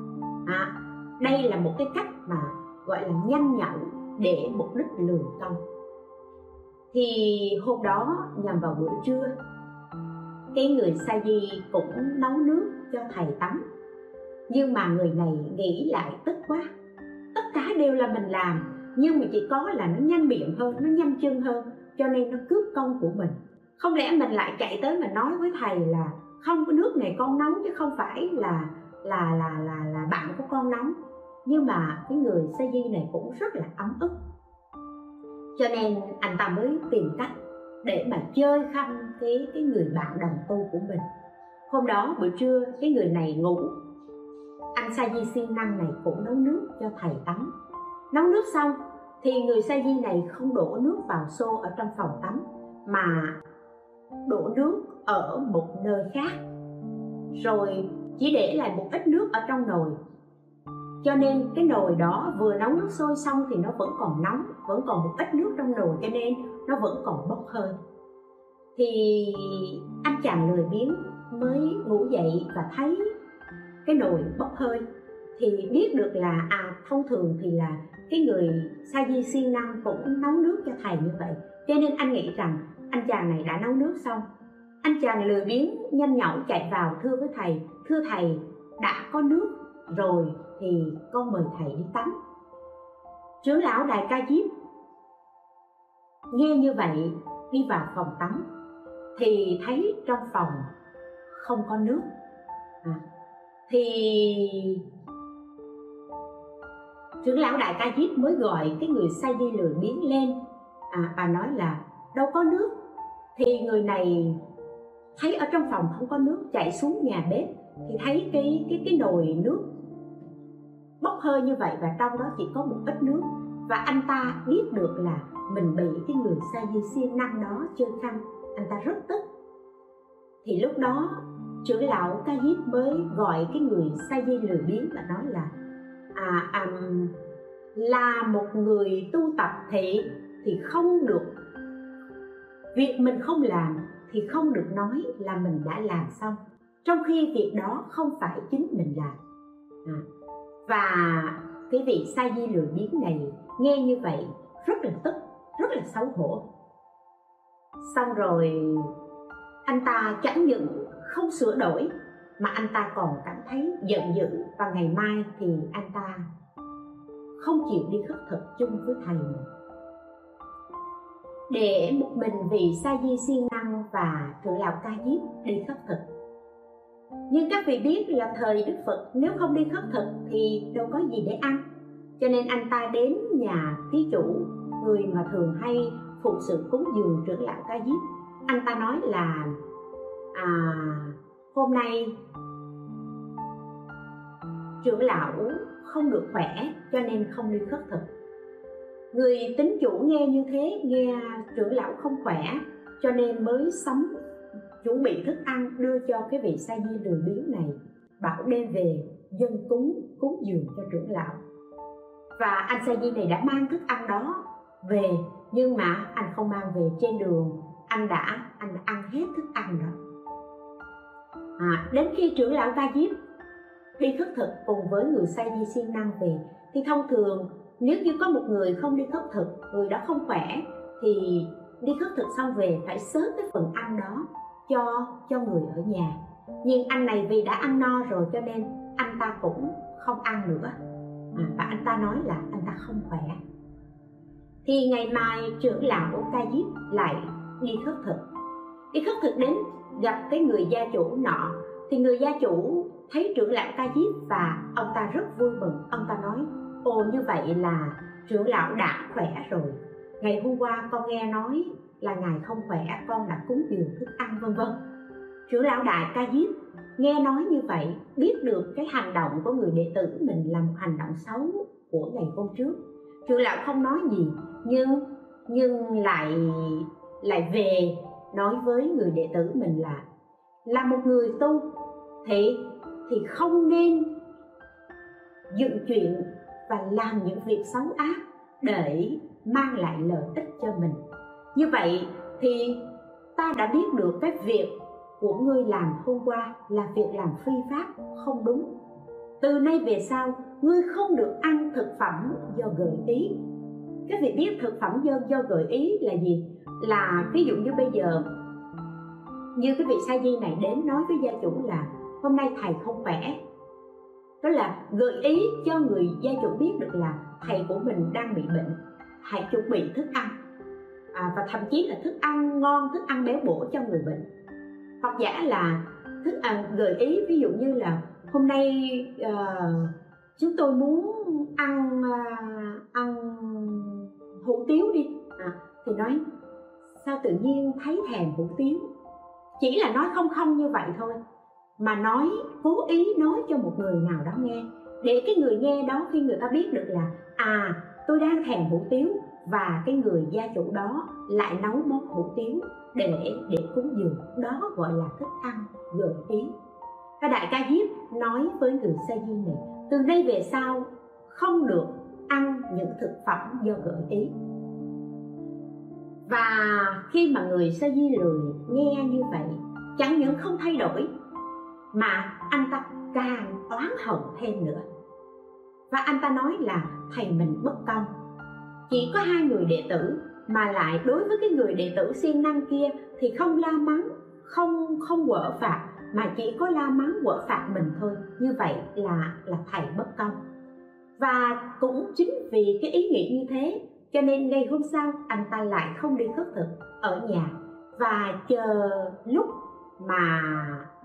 À, đây là một cái cách mà gọi là nhanh nhậu để mục đích lừa công thì hôm đó nhằm vào buổi trưa, cái người sa di cũng nấu nước cho thầy tắm. Nhưng mà người này nghĩ lại tức quá. Tất cả đều là mình làm, nhưng mà chỉ có là nó nhanh miệng hơn, nó nhanh chân hơn, cho nên nó cướp công của mình. Không lẽ mình lại chạy tới mà nói với thầy là không có nước này con nóng chứ không phải là là là là là bạn của con nóng nhưng mà cái người sa di này cũng rất là ấm ức cho nên anh ta mới tìm cách để mà chơi khăm cái cái người bạn đồng tu của mình. Hôm đó buổi trưa, cái người này ngủ. Anh sa di siêng năng này cũng nấu nước cho thầy tắm. Nấu nước xong thì người sa di này không đổ nước vào xô ở trong phòng tắm, mà đổ nước ở một nơi khác. Rồi chỉ để lại một ít nước ở trong nồi cho nên cái nồi đó vừa nấu nước sôi xong thì nó vẫn còn nóng, vẫn còn một ít nước trong nồi, cho nên nó vẫn còn bốc hơi. Thì anh chàng lười biếng mới ngủ dậy và thấy cái nồi bốc hơi. Thì biết được là à thông thường thì là cái người sa di siêng năng cũng nấu nước cho thầy như vậy. Cho nên anh nghĩ rằng anh chàng này đã nấu nước xong. Anh chàng lười biếng, nhanh nhảu chạy vào, thưa với thầy, thưa thầy, đã có nước rồi thì con mời thầy đi tắm. Trưởng lão đại ca diếp nghe như vậy đi vào phòng tắm thì thấy trong phòng không có nước. À, thì trưởng lão đại ca diếp mới gọi cái người say đi lười biến lên. À, bà nói là đâu có nước. Thì người này thấy ở trong phòng không có nước chạy xuống nhà bếp thì thấy cái cái cái nồi nước bốc hơi như vậy và trong đó chỉ có một ít nước. Và anh ta biết được là mình bị cái người sa di siêng năng đó chơi khăn. Anh ta rất tức. Thì lúc đó trưởng lão ca diếp mới gọi cái người sa di lười biếng và nói là à, à là một người tu tập thị thì không được. Việc mình không làm thì không được nói là mình đã làm xong. Trong khi việc đó không phải chính mình làm. À, và cái vị sa di lười biếng này nghe như vậy rất là tức, rất là xấu hổ. Xong rồi, anh ta chẳng những không sửa đổi, mà anh ta còn cảm thấy giận dữ và ngày mai thì anh ta không chịu đi khất thực chung với thầy. Để một mình vị sa di siêng năng và trưởng lão ca diếp đi khất thực nhưng các vị biết là thời đức phật nếu không đi khất thực thì đâu có gì để ăn. Cho nên anh ta đến nhà thí chủ, người mà thường hay phụng sự cúng dường trưởng lão ca diếp. Anh ta nói là à hôm nay trưởng lão không được khỏe cho nên không đi khất thực. Người tính chủ nghe như thế, nghe trưởng lão không khỏe cho nên mới sắm chuẩn bị thức ăn đưa cho cái vị sa di lười biếng này bảo đem về dân cúng cúng dường cho trưởng lão. Và anh sa di này đã mang thức ăn đó về nhưng mà anh không mang về trên đường. Anh đã anh đã ăn hết thức ăn đó. À, đến khi trưởng lão ta diếp đi khất thực cùng với người say di siêng năng về thì thông thường nếu như có một người không đi khất thực người đó không khỏe thì đi khất thực xong về phải xớt cái phần ăn đó cho cho người ở nhà. Nhưng anh này vì đã ăn no rồi cho nên anh ta cũng không ăn nữa. À, và anh ta nói là anh ta không khỏe. Thì ngày mai trưởng lão ca diếp lại đi khất thực. Đi khất thực đến gặp cái người gia chủ nọ. Thì người gia chủ thấy trưởng lão ca diếp và ông ta rất vui mừng. Ông ta nói ồ như vậy là trưởng lão đã khỏe rồi. Ngày hôm qua con nghe nói là ngài không khỏe, con đã cúng dường thức ăn, vân vân. Trưởng lão đại ca diếp nghe nói như vậy, biết được cái hành động của người đệ tử mình là một hành động xấu của ngày hôm trước. Trưởng lão không nói gì, nhưng nhưng lại lại về nói với người đệ tử mình là là một người tu, thì thì không nên dựng chuyện và làm những việc xấu ác để mang lại lợi ích cho mình như vậy thì ta đã biết được cái việc của ngươi làm hôm qua là việc làm phi pháp, không đúng. Từ nay về sau, ngươi không được ăn thực phẩm do gợi ý. Các vị biết thực phẩm do do gợi ý là gì? Là ví dụ như bây giờ, như cái vị sa di này đến nói với gia chủ là, hôm nay thầy không khỏe. Đó là gợi ý cho người gia chủ biết được là thầy của mình đang bị bệnh, hãy chuẩn bị thức ăn à, và thậm chí là thức ăn ngon thức ăn béo bổ cho người bệnh. Hoặc giả là thức ăn gợi ý ví dụ như là hôm nay uh, chúng tôi muốn ăn uh, ăn hủ tiếu đi. À, thì nói sao tự nhiên thấy thèm hủ tiếu? Chỉ là nói không không như vậy thôi mà nói cố ý nói cho một người nào đó nghe. Để cái người nghe đó khi người ta biết được là à tôi đang thèm hủ tiếu và cái người gia chủ đó lại nấu món hủ tiếu để để cúng dường. Đó gọi là thức ăn gợi ý. Và đại ca diếp nói với người sa di này, từ đây về sau, không được ăn những thực phẩm do gợi ý. Và khi mà người sa di lười nghe như vậy, chẳng những không thay đổi, mà anh ta càng oán hận thêm nữa. Và anh ta nói là, thầy mình bất công chỉ có hai người đệ tử, mà lại đối với cái người đệ tử siêng năng kia thì không la mắng, không không quở phạt, mà chỉ có la mắng quở phạt mình thôi. Như vậy là là thầy bất công. Và cũng chính vì cái ý nghĩ như thế, cho nên ngày hôm sau anh ta lại không đi khất thực ở nhà. Và chờ lúc mà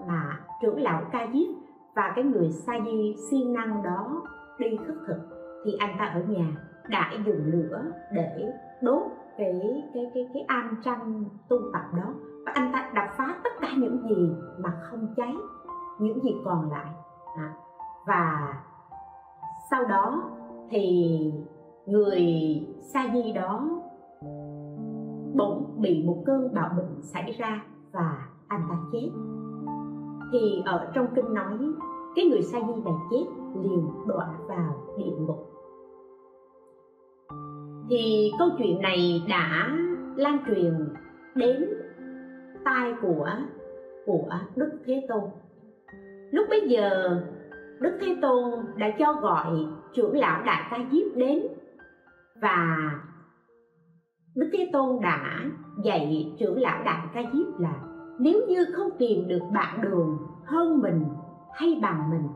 mà trưởng lão ca diếp và cái người sa di siêng năng đó đi khất thực thì anh ta ở nhà đại dùng lửa để đốt cái cái cái cái am tranh tu tập đó. Và anh ta đập phá tất cả những gì mà không cháy những gì còn lại. À, và sau đó thì người sa di đó bỗng bị một cơn bạo bệnh xảy ra và anh ta chết. Thì ở trong kinh nói cái người sa di này chết liền đọa vào địa ngục thì câu chuyện này đã lan truyền đến tai của của Đức Thế Tôn. Lúc bấy giờ, Đức Thế Tôn đã cho gọi trưởng lão Đại Ca Diếp đến và Đức Thế Tôn đã dạy trưởng lão Đại Ca Diếp là nếu như không tìm được bạn đường hơn mình hay bằng mình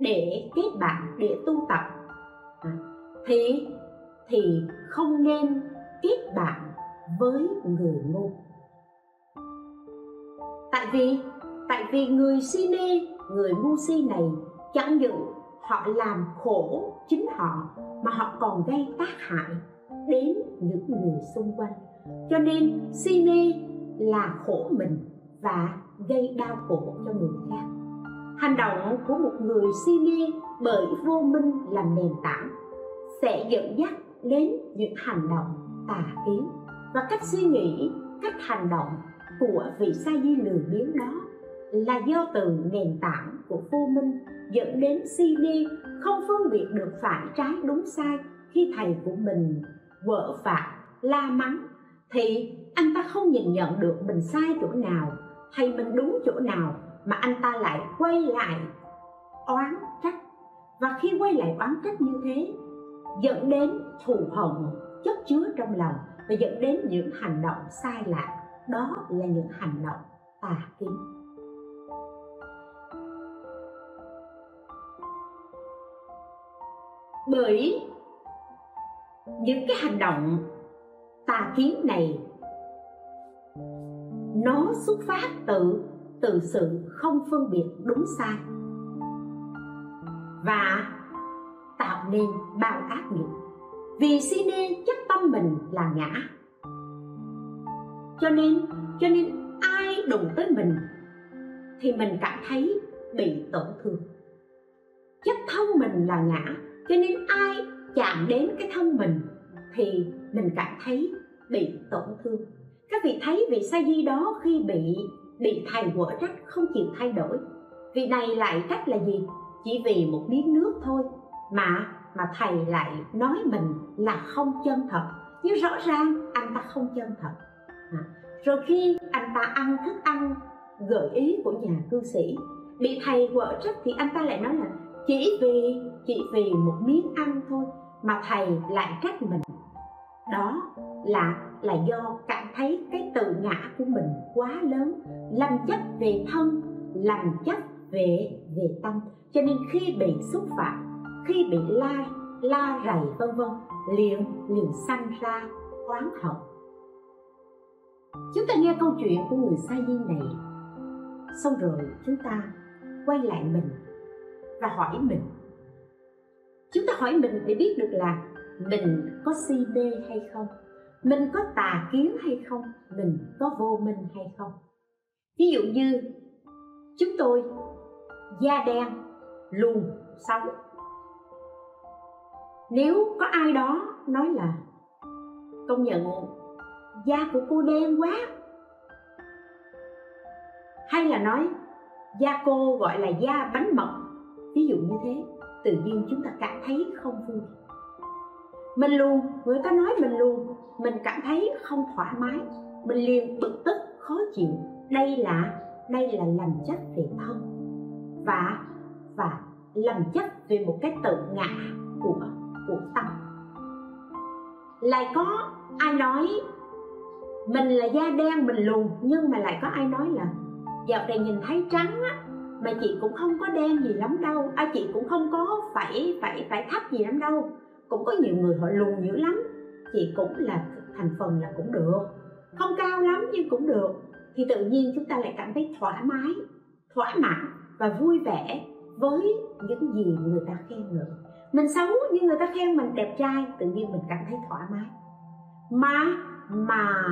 để kết bạn, để tu tập à, thì thì không nên kết bạn với người ngu tại vì tại vì người si mê, người ngu si này chẳng những họ làm khổ chính họ, mà họ còn gây tác hại đến những người xung quanh. Cho nên si mê là khổ mình và gây đau khổ cho người khác. Hành động của một người si mê bởi vô minh làm nền tảng sẽ dẫn dắt đến những hành động tà kiến và cách suy nghĩ, cách hành động của vị sa di lười biếng đó là do từ nền tảng của vô minh dẫn đến si mê, không phân biệt được phải trái đúng sai. Khi thầy của mình vợ phạt la mắng, thì anh ta không nhìn nhận được mình sai chỗ nào, hay mình đúng chỗ nào, mà anh ta lại quay lại oán trách. Và khi quay lại oán trách như thế, dẫn đến thù hận, chất chứa trong lòng và dẫn đến những hành động sai lạc. Đó là những hành động tà kiến bởi những cái hành động tà kiến này, nó xuất phát từ từ sự không phân biệt đúng sai và tạo nên bao ác nghiệp vì si mê chắc tâm mình là ngã. Cho nên cho nên ai đụng tới mình thì mình cảm thấy bị tổn thương. Chất thân mình là ngã, cho nên ai chạm đến cái thân mình thì mình cảm thấy bị tổn thương. Các vị thấy vị sa di đó khi bị bị thầy quở trách không chịu thay đổi. Vị này lại trách là gì? Chỉ vì một miếng nước thôi mà mà thầy lại nói mình là không chân thật. Nhưng rõ ràng anh ta không chân thật. À, rồi khi anh ta ăn thức ăn gợi ý của nhà cư sĩ bị thầy quở trách thì anh ta lại nói là chỉ vì chỉ vì một miếng ăn thôi mà thầy lại trách mình. Đó là là do cảm thấy cái tự ngã của mình quá lớn lầm chấp về thân lầm chấp về về tâm. Cho nên khi bị xúc phạm khi bị la la rầy, vân vân, liền liền sanh ra oán hận. Chúng ta nghe câu chuyện của người sa di này, xong rồi chúng ta quay lại mình và hỏi mình. Chúng ta hỏi mình để biết được là mình có si mê hay không, mình có tà kiến hay không, mình có vô minh hay không. Ví dụ như, chúng tôi da đen luôn sống nếu có ai đó nói là, công nhận, da của cô đen quá. Hay là nói, da cô gọi là da bánh mật ví dụ như thế, tự nhiên chúng ta cảm thấy không vui. Mình luôn người ta nói mình luôn mình cảm thấy không thoải mái, mình liền bực tức, khó chịu. Đây là đây là lầm chất về thân và và lầm chất về một cái tự ngã của của tâm lại có ai nói mình là da đen, mình lùn, nhưng mà lại có ai nói là dạo này nhìn thấy trắng á, mà chị cũng không có đen gì lắm đâu. À chị cũng không có phải phải phải thấp gì lắm đâu. Cũng có nhiều người họ lùn dữ lắm. Chị cũng là thành phần là cũng được. Không cao lắm nhưng cũng được. Thì tự nhiên chúng ta lại cảm thấy thoải mái, thỏa mãn và vui vẻ với những gì người ta khen ngợi mình xấu nhưng người ta khen mình đẹp trai, tự nhiên mình cảm thấy thoải mái. Mà mà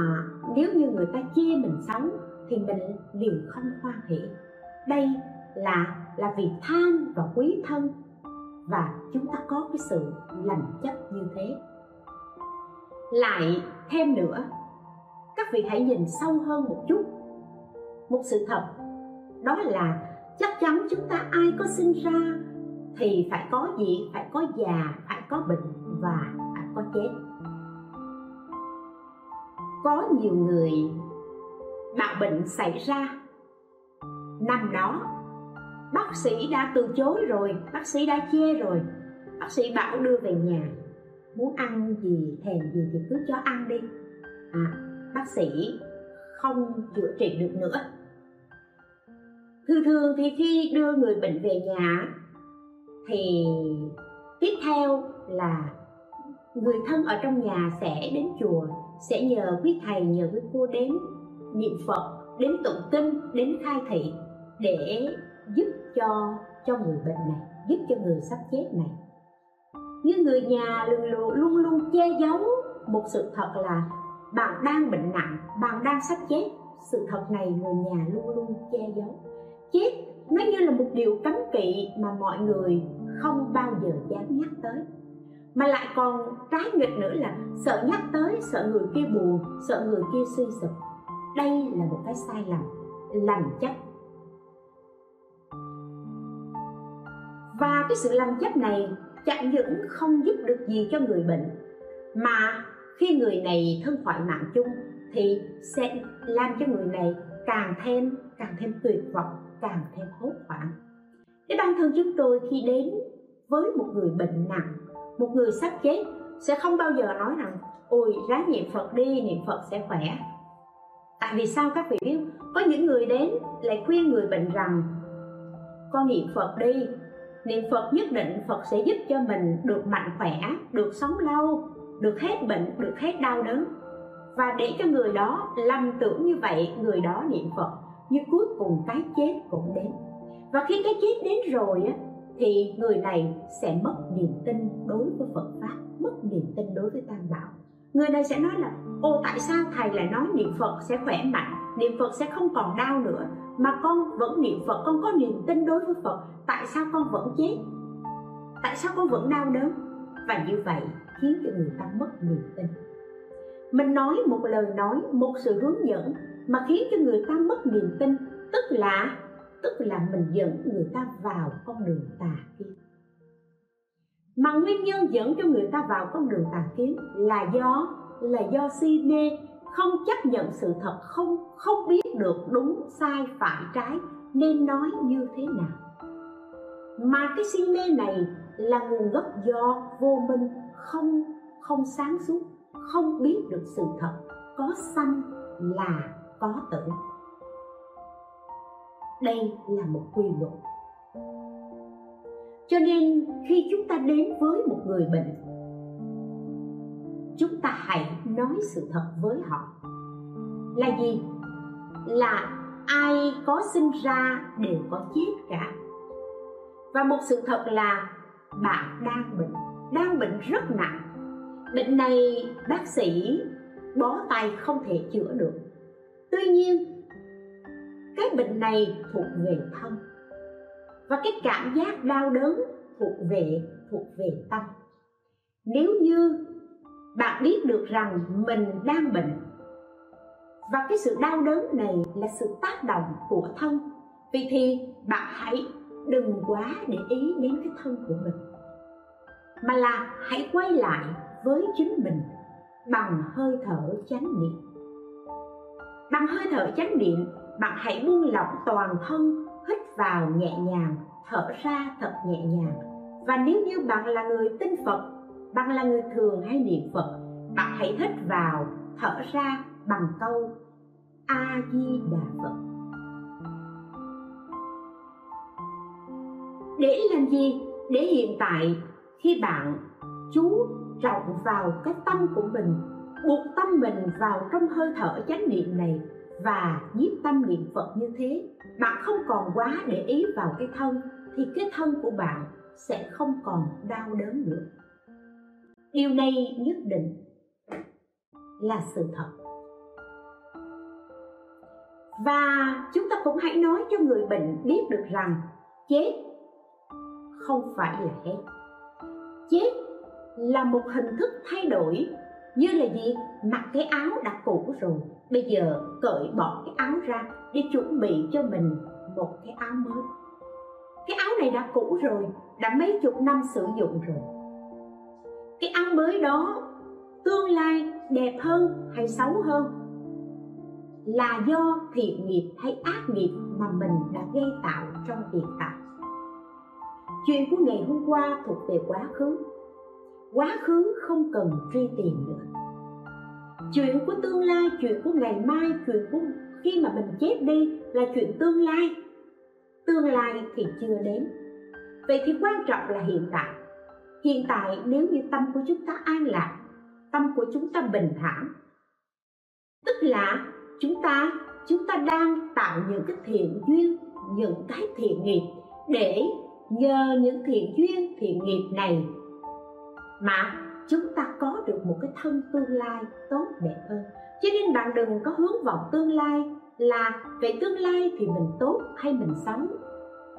nếu như người ta chê mình xấu thì mình liền không hoan hỷ đây là là vì tham và quý thân và chúng ta có cái sự lành chấp như thế. Lại thêm nữa, các vị hãy nhìn sâu hơn một chút. Một sự thật, đó là chắc chắn chúng ta ai có sinh ra thì phải có gì? Phải có già phải có bệnh và phải có chết. Có nhiều người bạo bệnh xảy ra. Năm đó bác sĩ đã từ chối rồi bác sĩ đã chê rồi. Bác sĩ bảo đưa về nhà. Muốn ăn gì thèm gì thì cứ cho ăn đi. À, bác sĩ không chữa trị được nữa. Thường thường thì khi đưa người bệnh về nhà thì tiếp theo là người thân ở trong nhà sẽ đến chùa sẽ nhờ quý thầy nhờ quý cô đến niệm phật đến tụng kinh đến khai thị để giúp cho cho người bệnh này giúp cho người sắp chết này. Nhưng người nhà luôn luôn luôn, luôn che giấu một sự thật là bạn đang bệnh nặng bạn đang sắp chết. Sự thật này người nhà luôn luôn che giấu. Chết nó như là một điều cấm kỵ mà mọi người không bao giờ dám nhắc tới. Mà lại còn trái nghịch nữa là sợ nhắc tới, sợ người kia buồn, sợ người kia suy sụp. Đây là một cái sai lầm lầm chấp. Và cái sự lầm chấp này chẳng những không giúp được gì cho người bệnh, mà khi người này thân thoại mạng chung thì sẽ làm cho người này càng thêm càng thêm tuyệt vọng, càng thêm hốt hoảng để bản thân chúng tôi khi đến với một người bệnh nặng, một người sắp chết, sẽ không bao giờ nói rằng, ôi, ráng niệm phật đi, niệm phật sẽ khỏe. Tại vì sao các vị biết? Có những người đến lại khuyên người bệnh rằng, con niệm phật đi, niệm phật nhất định phật sẽ giúp cho mình được mạnh khỏe, được sống lâu, được hết bệnh, được hết đau đớn. Và để cho người đó lầm tưởng như vậy, người đó niệm phật, nhưng cuối cùng cái chết cũng đến và khi cái chết đến rồi á, thì người này sẽ mất niềm tin đối với Phật pháp, mất niềm tin đối với tam bảo. Người này sẽ nói là, ô, tại sao thầy lại nói niệm Phật sẽ khỏe mạnh, niệm Phật sẽ không còn đau nữa, mà con vẫn niệm Phật, con có niềm tin đối với Phật, tại sao con vẫn chết? Tại sao con vẫn đau đớn? Và như vậy khiến cho người ta mất niềm tin. Mình nói một lời nói, một sự hướng dẫn mà khiến cho người ta mất niềm tin, tức là tức là mình dẫn người ta vào con đường tà kiến. Mà nguyên nhân dẫn cho người ta vào con đường tà kiến là do là do si mê không chấp nhận sự thật, không không biết được đúng, sai, phải, trái, nên nói như thế nào. Mà cái si mê này là nguồn gốc do vô minh không không sáng suốt, không biết được sự thật, có sanh là có tử đây là một quy luật. Cho nên, khi chúng ta đến với một người bệnh, chúng ta hãy nói sự thật với họ. Là gì? Là ai có sinh ra đều có chết cả. Và một sự thật là bạn đang bệnh đang bệnh rất nặng. Bệnh này bác sĩ bó tay không thể chữa được. Tuy nhiên cái bệnh này thuộc về thân. Và cái cảm giác đau đớn thuộc về thuộc về tâm. Nếu như bạn biết được rằng mình đang bệnh, và cái sự đau đớn này là sự tác động của thân, vì thì bạn hãy đừng quá để ý đến cái thân của mình, mà là hãy quay lại với chính mình bằng hơi thở chánh niệm. Bằng hơi thở chánh niệm bạn hãy buông lỏng toàn thân, hít vào nhẹ nhàng, thở ra thật nhẹ nhàng. Và nếu như bạn là người tin phật, bạn là người thường hay niệm phật, bạn hãy hít vào, thở ra bằng câu a di đà phật. Để làm gì? Để hiện tại, khi bạn chú trọng vào cái tâm của mình, buộc tâm mình vào trong hơi thở chánh niệm này và nhiếp tâm niệm phật như thế, bạn không còn quá để ý vào cái thân, thì cái thân của bạn sẽ không còn đau đớn nữa. Điều này nhất định là sự thật. Và chúng ta cũng hãy nói cho người bệnh biết được rằng chết không phải là hết. Chết là một hình thức thay đổi như là gì? Mặc cái áo đã cũ rồi. Bây giờ cởi bỏ cái áo ra để chuẩn bị cho mình một cái áo mới. Cái áo này đã cũ rồi, đã mấy chục năm sử dụng rồi. Cái áo mới đó tương lai đẹp hơn hay xấu hơn? Là do thiện nghiệp hay ác nghiệp mà mình đã gây tạo trong hiện tại? Chuyện của ngày hôm qua thuộc về quá khứ. Quá khứ không cần truy tìm nữa chuyện của tương lai, chuyện của ngày mai, chuyện của khi mà mình chết đi là chuyện tương lai. Tương lai thì chưa đến. Vậy thì quan trọng là hiện tại. Hiện tại nếu như tâm của chúng ta an lạc, tâm của chúng ta bình thản, tức là chúng ta chúng ta đang tạo những cái thiện duyên, những cái thiện nghiệp để nhờ những thiện duyên, thiện nghiệp này mà chúng ta có được một cái thân tương lai tốt đẹp hơn. Cho nên bạn đừng có hướng vọng tương lai là về tương lai thì mình tốt hay mình xấu,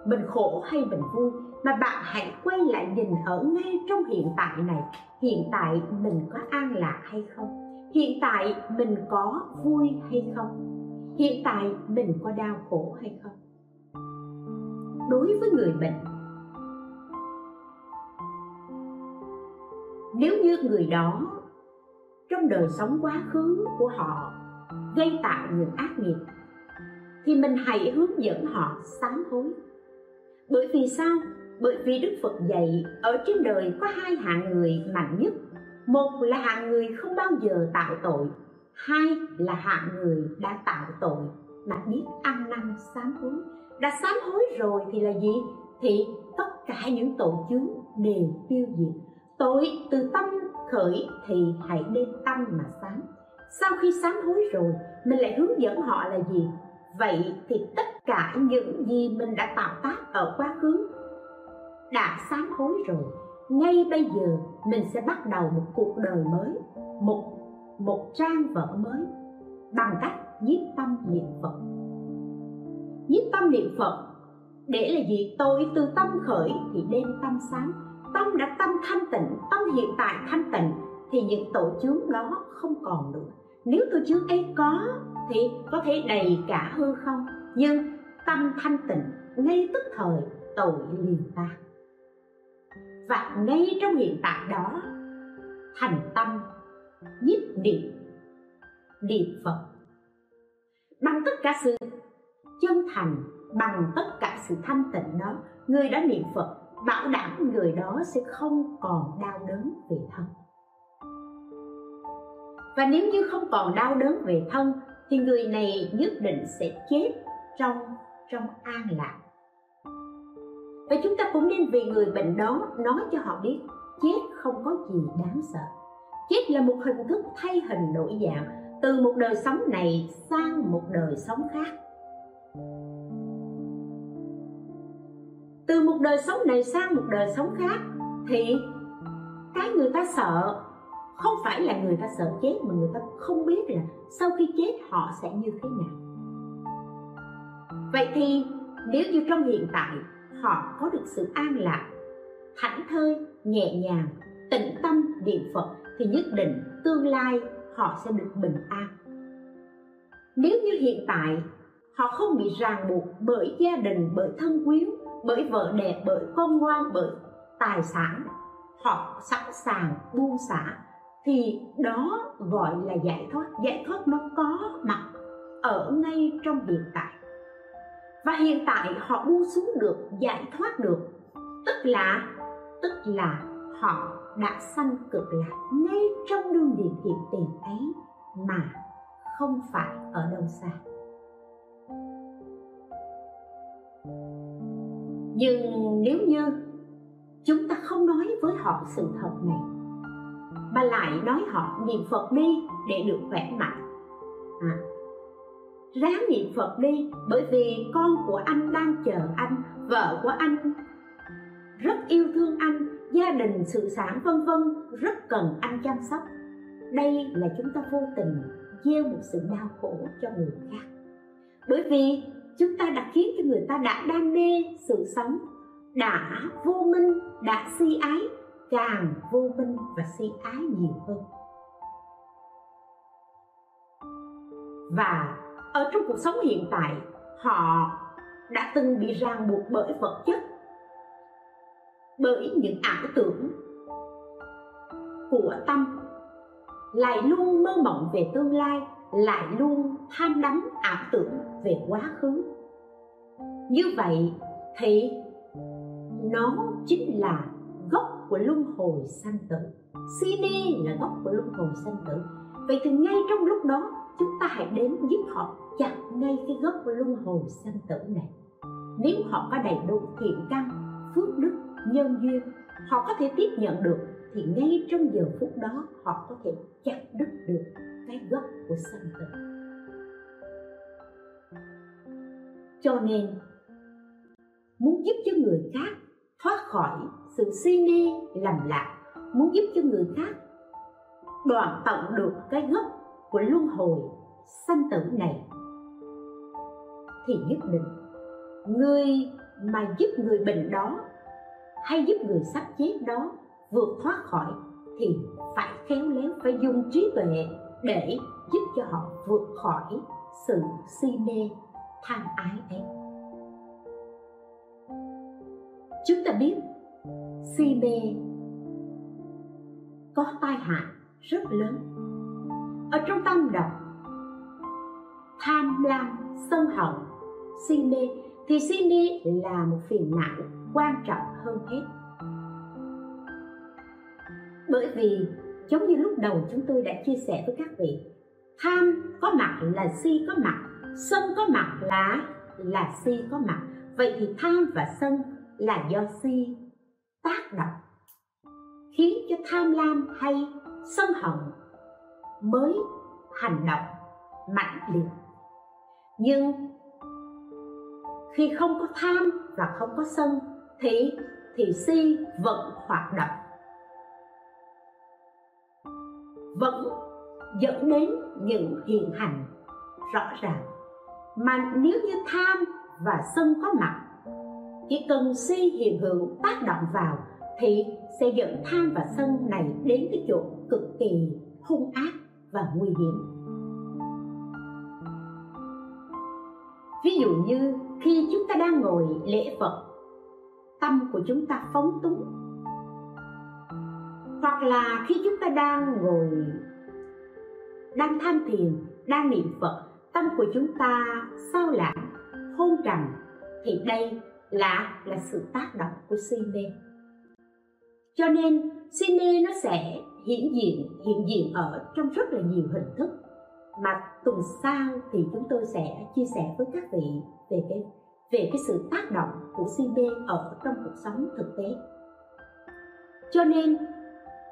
mình khổ hay mình vui, mà bạn hãy quay lại nhìn ở ngay trong hiện tại này, hiện tại mình có an lạc hay không? Hiện tại mình có vui hay không? Hiện tại mình có đau khổ hay không? Đối với người bệnh nếu như người đó trong đời sống quá khứ của họ gây tạo những ác nghiệp, thì mình hãy hướng dẫn họ sám hối. Bởi vì sao? Bởi vì đức phật dạy ở trên đời có hai hạng người mạnh nhất. Một là hạng người không bao giờ tạo tội, hai là hạng người đã tạo tội mà biết ăn năn, sám hối. Đã sám hối rồi thì là gì? Thì tất cả những tội chướng đều tiêu diệt tội từ tâm khởi thì hãy đem tâm mà sám. Sau khi sám hối rồi, mình lại hướng dẫn họ là gì? Vậy thì tất cả những gì mình đã tạo tác ở quá khứ đã sám hối rồi, ngay bây giờ mình sẽ bắt đầu một cuộc đời mới, một một trang vở mới bằng cách nhiếp tâm niệm phật. Nhiếp tâm niệm phật để là gì? Tôi từ tâm khởi thì đem tâm sáng tâm đã tâm thanh tịnh, tâm hiện tại thanh tịnh, thì những tội chướng đó không còn nữa. Nếu tội chướng ấy có, thì có thể đầy cả hư không. Nhưng tâm thanh tịnh, ngay tức thời, tội liền tan và ngay trong hiện tại đó, thành tâm nhiếp niệm niệm phật. Bằng tất cả sự chân thành, bằng tất cả sự thanh tịnh đó, người đã niệm phật bảo đảm người đó sẽ không còn đau đớn về thân. Và nếu như không còn đau đớn về thân, thì người này nhất định sẽ chết trong trong an lạc. Và chúng ta cũng nên vì người bệnh đó nói cho họ biết, chết không có gì đáng sợ. Chết là một hình thức thay hình đổi dạng, từ một đời sống này sang một đời sống khác. Từ một đời sống này sang một đời sống khác, thì cái người ta sợ không phải là người ta sợ chết, mà người ta không biết là sau khi chết họ sẽ như thế nào. Vậy thì nếu như trong hiện tại họ có được sự an lạc, thảnh thơi, nhẹ nhàng, tĩnh tâm niệm phật, thì nhất định tương lai họ sẽ được bình an. Nếu như hiện tại họ không bị ràng buộc bởi gia đình, bởi thân quyến bởi vợ đẹp, bởi con ngoan, bởi tài sản. Họ sẵn sàng buông xả. Thì đó gọi là giải thoát. Giải thoát nó có mặt ở ngay trong hiện tại. Và hiện tại họ buông xuống được, giải thoát được. Tức là tức là họ đã sanh cực lạc ngay trong đương điểm hiện tiền ấy mà không phải ở đâu xa. Nhưng nếu như chúng ta không nói với họ sự thật này mà lại nói họ niệm phật đi để được khỏe mạnh. À, ráng niệm phật đi bởi vì con của anh đang chờ anh vợ của anh rất yêu thương anh gia đình sự sản vân vân rất cần anh chăm sóc. Đây là chúng ta vô tình gieo một sự đau khổ cho người khác. Bởi vì chúng ta đã khiến cho người ta đã đam mê sự sống đã vô minh, đã si ái, càng vô minh và si ái nhiều hơn. Và ở trong cuộc sống hiện tại, họ đã từng bị ràng buộc bởi vật chất, bởi những ảo tưởng của tâm, lại luôn mơ mộng về tương lai lại luôn tham đắm ảo tưởng về quá khứ. Như vậy thì nó chính là gốc của luân hồi sanh tử. Si là gốc của luân hồi sanh tử. Vậy thì ngay trong lúc đó, chúng ta hãy đến giúp họ chặt ngay cái gốc của luân hồi sanh tử này. Nếu họ có đầy đủ thiện căn, phước đức, nhân duyên, họ có thể tiếp nhận được, thì ngay trong giờ phút đó họ có thể chặt đứt được cái gốc của sanh tử. Cho nên, muốn giúp cho người khác thoát khỏi sự si mê, lầm lạc, muốn giúp cho người khác đoạn tận được cái gốc của luân hồi sanh tử này, thì nhất định người mà giúp người bệnh đó hay giúp người sắp chết đó vượt thoát khỏi thì phải khéo léo phải dùng trí tuệ để giúp cho họ vượt khỏi sự si mê, tham ái ấy. Chúng ta biết, si mê có tai hại rất lớn. Ở trong tâm độc tham lam, sân hận, si mê, thì si mê là một phiền não quan trọng hơn hết. Bởi vì giống như lúc đầu chúng tôi đã chia sẻ với các vị. Tham có mặt là si có mặt, sân có mặt là là si có mặt. Vậy thì tham và sân là do si tác động, khiến cho tham lam hay sân hận mới hành động mạnh liệt. Nhưng khi không có tham và không có sân thì thì si vẫn hoạt động. Vẫn dẫn đến những hiện hành rõ ràng. Mà nếu như tham và sân có mặt, chỉ cần si hiện hữu tác động vào thì sẽ dẫn tham và sân này đến cái chỗ cực kỳ hung ác và nguy hiểm. Ví dụ như khi chúng ta đang ngồi lễ phật, tâm của chúng ta phóng túng hoặc là khi chúng ta đang ngồi, đang tham thiền đang niệm phật, tâm của chúng ta sao lãng hôn trầm, thì đây là là sự tác động của si mê. Cho nên, si mê nó sẽ hiện diện hiện diện ở trong rất là nhiều hình thức. Mà tuần sau thì chúng tôi sẽ chia sẻ với các vị về cái về cái sự tác động của si mê ở trong cuộc sống thực tế. Cho nên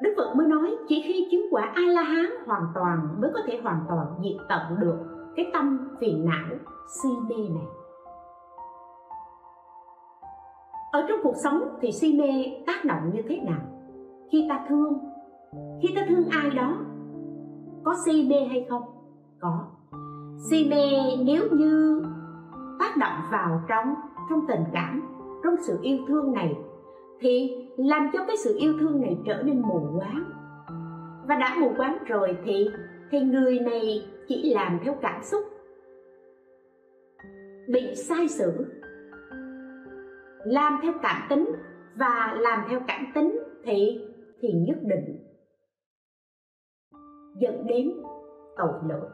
Đức Phật mới nói chỉ khi chứng quả A La Hán hoàn toàn mới có thể hoàn toàn diệt tận được cái tâm phiền não si mê này. Ở trong cuộc sống thì si mê tác động như thế nào? Khi ta thương, khi ta thương ai đó, có si mê hay không? Có. Si mê nếu như tác động vào trong trong tình cảm trong sự yêu thương này thì làm cho cái sự yêu thương này trở nên mù quáng. Và đã mù quáng rồi thì thì người này chỉ làm theo cảm xúc. Bị sai sử. Làm theo cảm tính và làm theo cảm tính thì thì nhất định dẫn đến tội lỗi.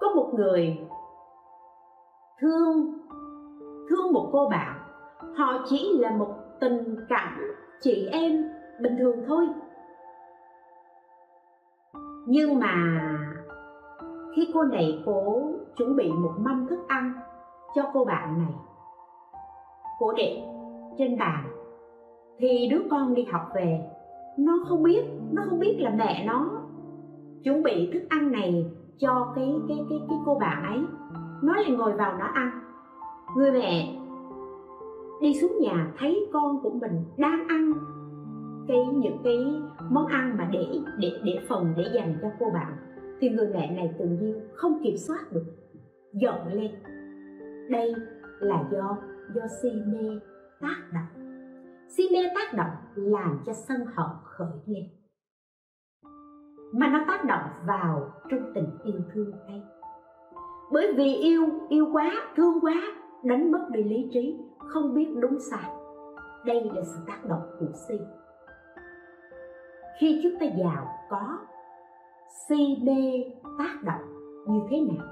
Có một người thương thương một cô bạn họ chỉ là một tình cảm chị em bình thường thôi. Nhưng mà khi cô này cố chuẩn bị một mâm thức ăn cho cô bạn này, cô để trên bàn, thì đứa con đi học về. Nó không biết, nó không biết là mẹ nó chuẩn bị thức ăn này cho cái cái cái cái cô bạn ấy. Nó lại ngồi vào nó ăn. Người mẹ đi xuống nhà thấy con của mình đang ăn cái, những cái món ăn mà để để để phần để dành cho cô bạn. Thì người mẹ này tự nhiên không kiểm soát được, giận lên. Đây là do do si mê tác động. Si mê tác động làm cho sân hận khởi lên. Mà nó tác động vào trong tình yêu thương đây bởi vì yêu yêu quá, thương quá, đánh mất đi lý trí không biết đúng sai. Đây là sự tác động của si. Khi chúng ta giàu có, si mê tác động như thế nào?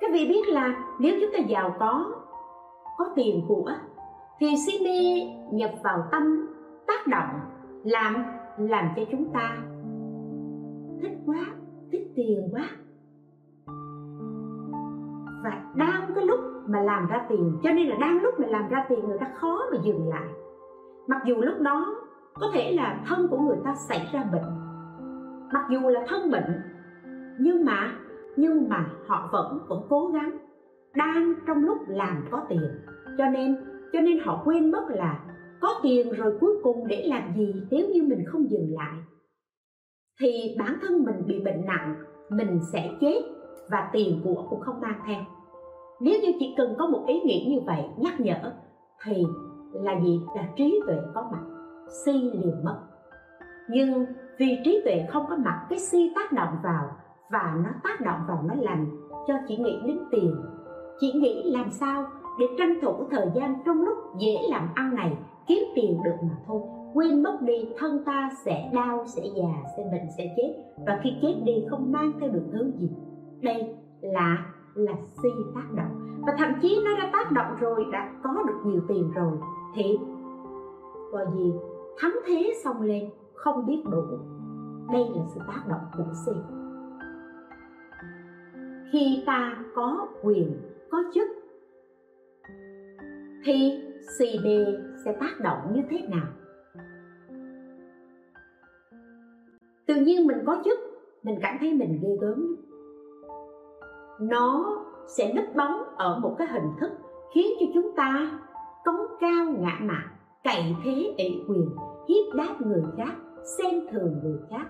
Các vị biết là nếu chúng ta giàu có có tiền của, thì si mê nhập vào tâm, tác động làm làm cho chúng ta thích quá, thích tiền quá và đang cái lúc mà làm ra tiền, cho nên là đang lúc mà làm ra tiền người ta khó mà dừng lại. Mặc dù lúc đó có thể là thân của người ta xảy ra bệnh, mặc dù là thân bệnh, nhưng mà nhưng mà họ vẫn vẫn cố gắng, đang trong lúc làm có tiền. Cho nên cho nên họ quên mất là có tiền rồi cuối cùng để làm gì nếu như mình không dừng lại. Thì bản thân mình bị bệnh nặng, mình sẽ chết và tiền của cũng không mang theo. Nếu như chỉ cần có một ý nghĩ như vậy, nhắc nhở, thì là gì? Là trí tuệ có mặt, si liền mất. Nhưng vì trí tuệ không có mặt, cái si tác động vào và nó tác động vào nó làm cho chỉ nghĩ đến tiền. Chỉ nghĩ làm sao để tranh thủ thời gian trong lúc dễ làm ăn này, kiếm tiền được mà thôi. Quên mất đi, thân ta sẽ đau, sẽ già, sẽ bệnh, sẽ chết. Và khi chết đi, không mang theo được thứ gì đây là là si tác động. Và thậm chí nó đã tác động rồi, đã có được nhiều tiền rồi. Thì gọi gì thắng thế xong lên, không biết đủ. Đây là sự tác động của si. Khi ta có quyền, có chức, thì si mê sẽ tác động như thế nào? Tự nhiên mình có chức, mình cảm thấy mình ghê gớm nó sẽ núp bóng ở một cái hình thức khiến cho chúng ta cống cao ngã mạn, cậy thế ỷ quyền, hiếp đáp người khác, xem thường người khác.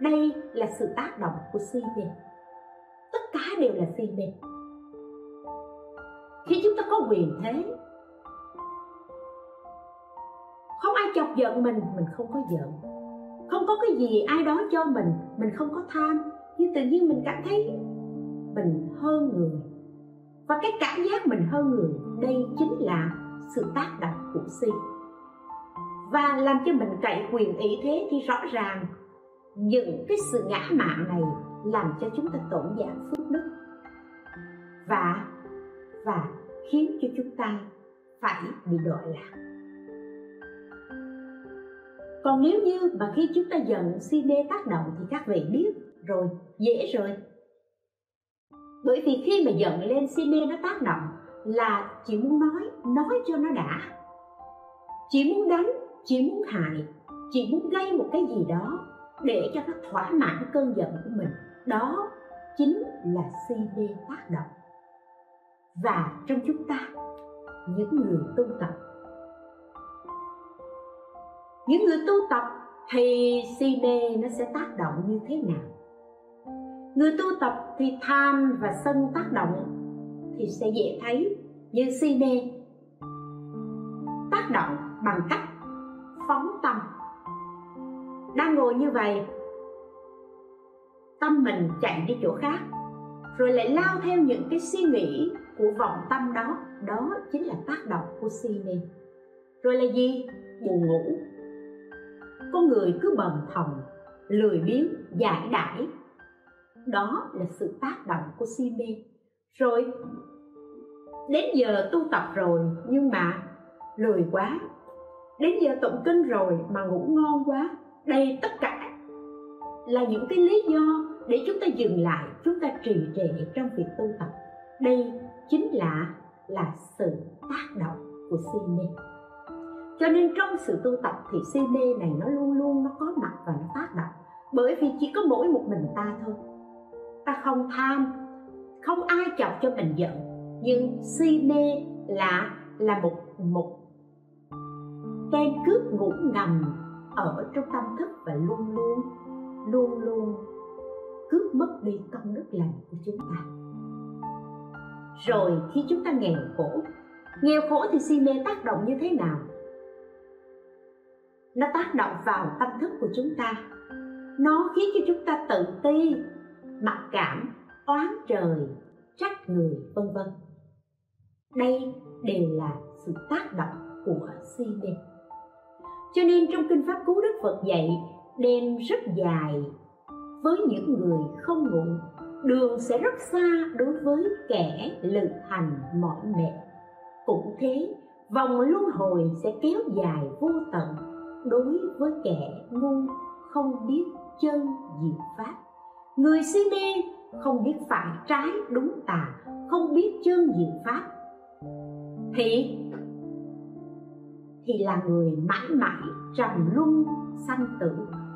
Đây là sự tác động của si mê. Tất cả đều là si mê. Khi chúng ta có quyền thế, không ai chọc giận mình mình không có giận. Không có cái gì ai đó cho mình mình không có tham. Nhưng tự nhiên mình cảm thấy mình hơn người. Và cái cảm giác mình hơn người, đây chính là sự tác động của si. Và làm cho mình cậy quyền ý thế thì rõ ràng, những cái sự ngã mạn này làm cho chúng ta tổn giảm phước đức. Và và khiến cho chúng ta phải bị đọa lạc. Còn nếu như mà khi chúng ta giận si mê tác động thì các vị biết rồi, dễ rồi bởi vì khi mà giận lên si mê nó tác động là chỉ muốn nói nói cho nó đã. Chỉ muốn đánh chỉ muốn hại chỉ muốn gây một cái gì đó để cho nó thỏa mãn cơn giận của mình. Đó chính là si mê tác động. Và trong chúng ta, những người tu tập. Những người tu tập thì si mê nó sẽ tác động như thế nào? Người tu tập thì tham và sân tác động thì sẽ dễ thấy như si mê tác động bằng cách phóng tâm. Đang ngồi như vậy, tâm mình chạy đi chỗ khác, rồi lại lao theo những cái suy nghĩ của vọng tâm đó. Đó chính là tác động của si mê rồi là gì? Buồn ngủ. Con người cứ bần thần lười biếng, giải đãi đó là sự tác động của si mê. Rồi, đến giờ tu tập rồi nhưng mà lười quá. Đến giờ tụng kinh rồi mà ngủ ngon quá. Đây tất cả là những cái lý do để chúng ta dừng lại, chúng ta trì trệ trong việc tu tập. Đây chính là là sự tác động của si mê. Cho nên trong sự tu tập thì si mê này nó luôn luôn nó có mặt và nó tác động. Bởi vì chỉ có mỗi một mình ta thôi ta không tham. Không ai chọc cho mình giận, nhưng si mê là là một một tên cướp ngủ ngầm ở trong tâm thức và luôn luôn luôn luôn cướp mất đi công đức lành của chúng ta. Rồi khi chúng ta nghèo khổ nghèo khổ thì si mê tác động như thế nào? Nó tác động vào tâm thức của chúng ta. Nó khiến cho chúng ta tự ti mặc cảm, oán trời, trách người, vân vân. Đây đều là sự tác động của si mê cho nên trong kinh pháp cứu đức phật dạy, đêm rất dài. Với những người không ngủ, đường sẽ rất xa đối với kẻ lự hành mỏi mệt. Cũng thế, vòng luân hồi sẽ kéo dài vô tận đối với kẻ ngu không biết chân diệu pháp người si mê không biết phải trái đúng tà, không biết chân diệu pháp. Thì thì là người mãi mãi trầm luân, sanh tử.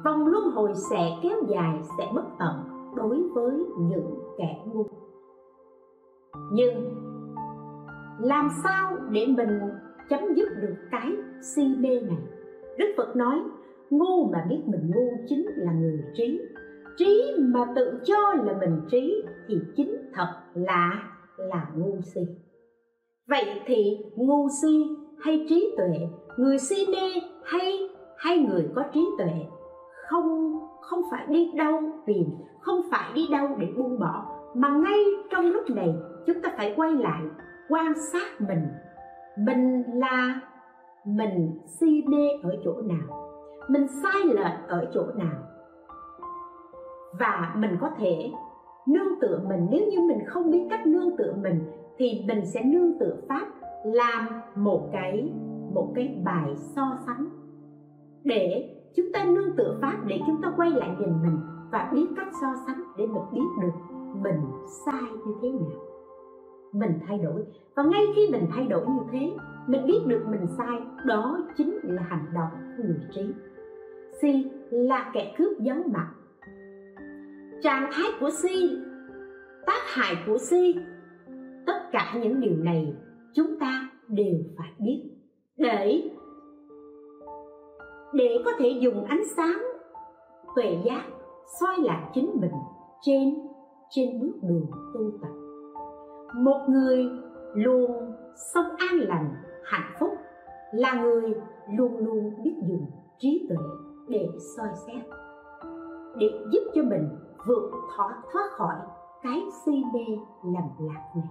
Vòng luân hồi sẽ kéo dài, sẽ bất tận đối với những kẻ ngu. Nhưng làm sao để mình chấm dứt được cái si mê này? Đức phật nói, ngu mà biết mình ngu chính là người trí trí mà tự cho là mình trí thì chính thật là là ngu si. Vậy thì ngu si hay trí tuệ, người si mê hay hay người có trí tuệ, không không phải đi đâu tìm, không phải đi đâu để buông bỏ, mà ngay trong lúc này chúng ta phải quay lại, quan sát mình. Mình là, mình si mê ở chỗ nào? Mình sai lệch ở chỗ nào? Và mình có thể nương tựa mình. Nếu như mình không biết cách nương tựa mình, thì mình sẽ nương tựa pháp làm một cái một cái bài so sánh. Để chúng ta nương tựa pháp, để chúng ta quay lại nhìn mình và biết cách so sánh để mình biết được mình sai như thế nào. Mình thay đổi. Và ngay khi mình thay đổi như thế, mình biết được mình sai, đó chính là hành động của người trí. Si là kẻ cướp giấu mặt trạng thái của si, tác hại của si, tất cả những điều này chúng ta đều phải biết. Để để có thể dùng ánh sáng tuệ giác soi lại chính mình trên trên bước đường tu tập. Một người luôn sống an lành, hạnh phúc là người luôn luôn biết dùng trí tuệ để soi xét, để giúp cho mình vượt thoát thoát khỏi cái si mê lầm lạc này.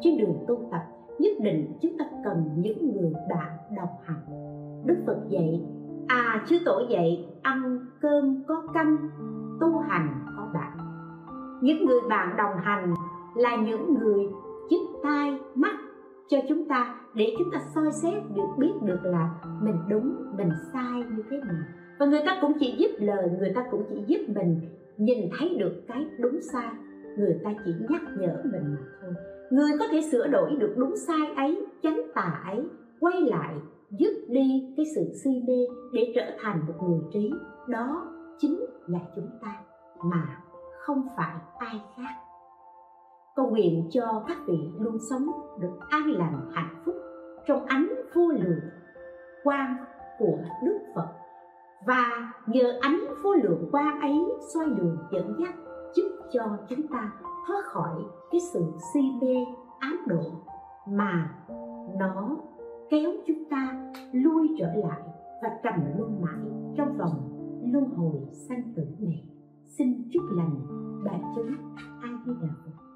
Trên đường tu tập, nhất định chúng ta cần những người bạn đồng hành. Đức phật dạy à chư tổ dạy, ăn cơm có canh, tu hành có bạn. Những người bạn đồng hành là những người giúp tai mắt cho chúng ta để chúng ta soi xét được, biết được là mình đúng, mình sai như thế nào. Và người ta cũng chỉ giúp lời, người ta cũng chỉ giúp mình nhìn thấy được cái đúng sai, người ta chỉ nhắc nhở mình mà thôi. Người có thể sửa đổi được đúng sai ấy, chánh tà ấy, quay lại, dứt đi cái sự si mê để trở thành một người trí. Đó chính là chúng ta, mà không phải ai khác. Cầu nguyện cho các vị luôn sống được an lành, hạnh phúc trong ánh vô lượng quang của đức phật và nhờ ánh vô lượng quang ấy soi đường dẫn dắt, giúp cho chúng ta thoát khỏi cái sự si mê, ám độ mà nó kéo chúng ta lui trở lại và trầm luân mãi trong vòng luân hồi sanh tử này. Xin chúc lành đại chúng. Ai đi đạo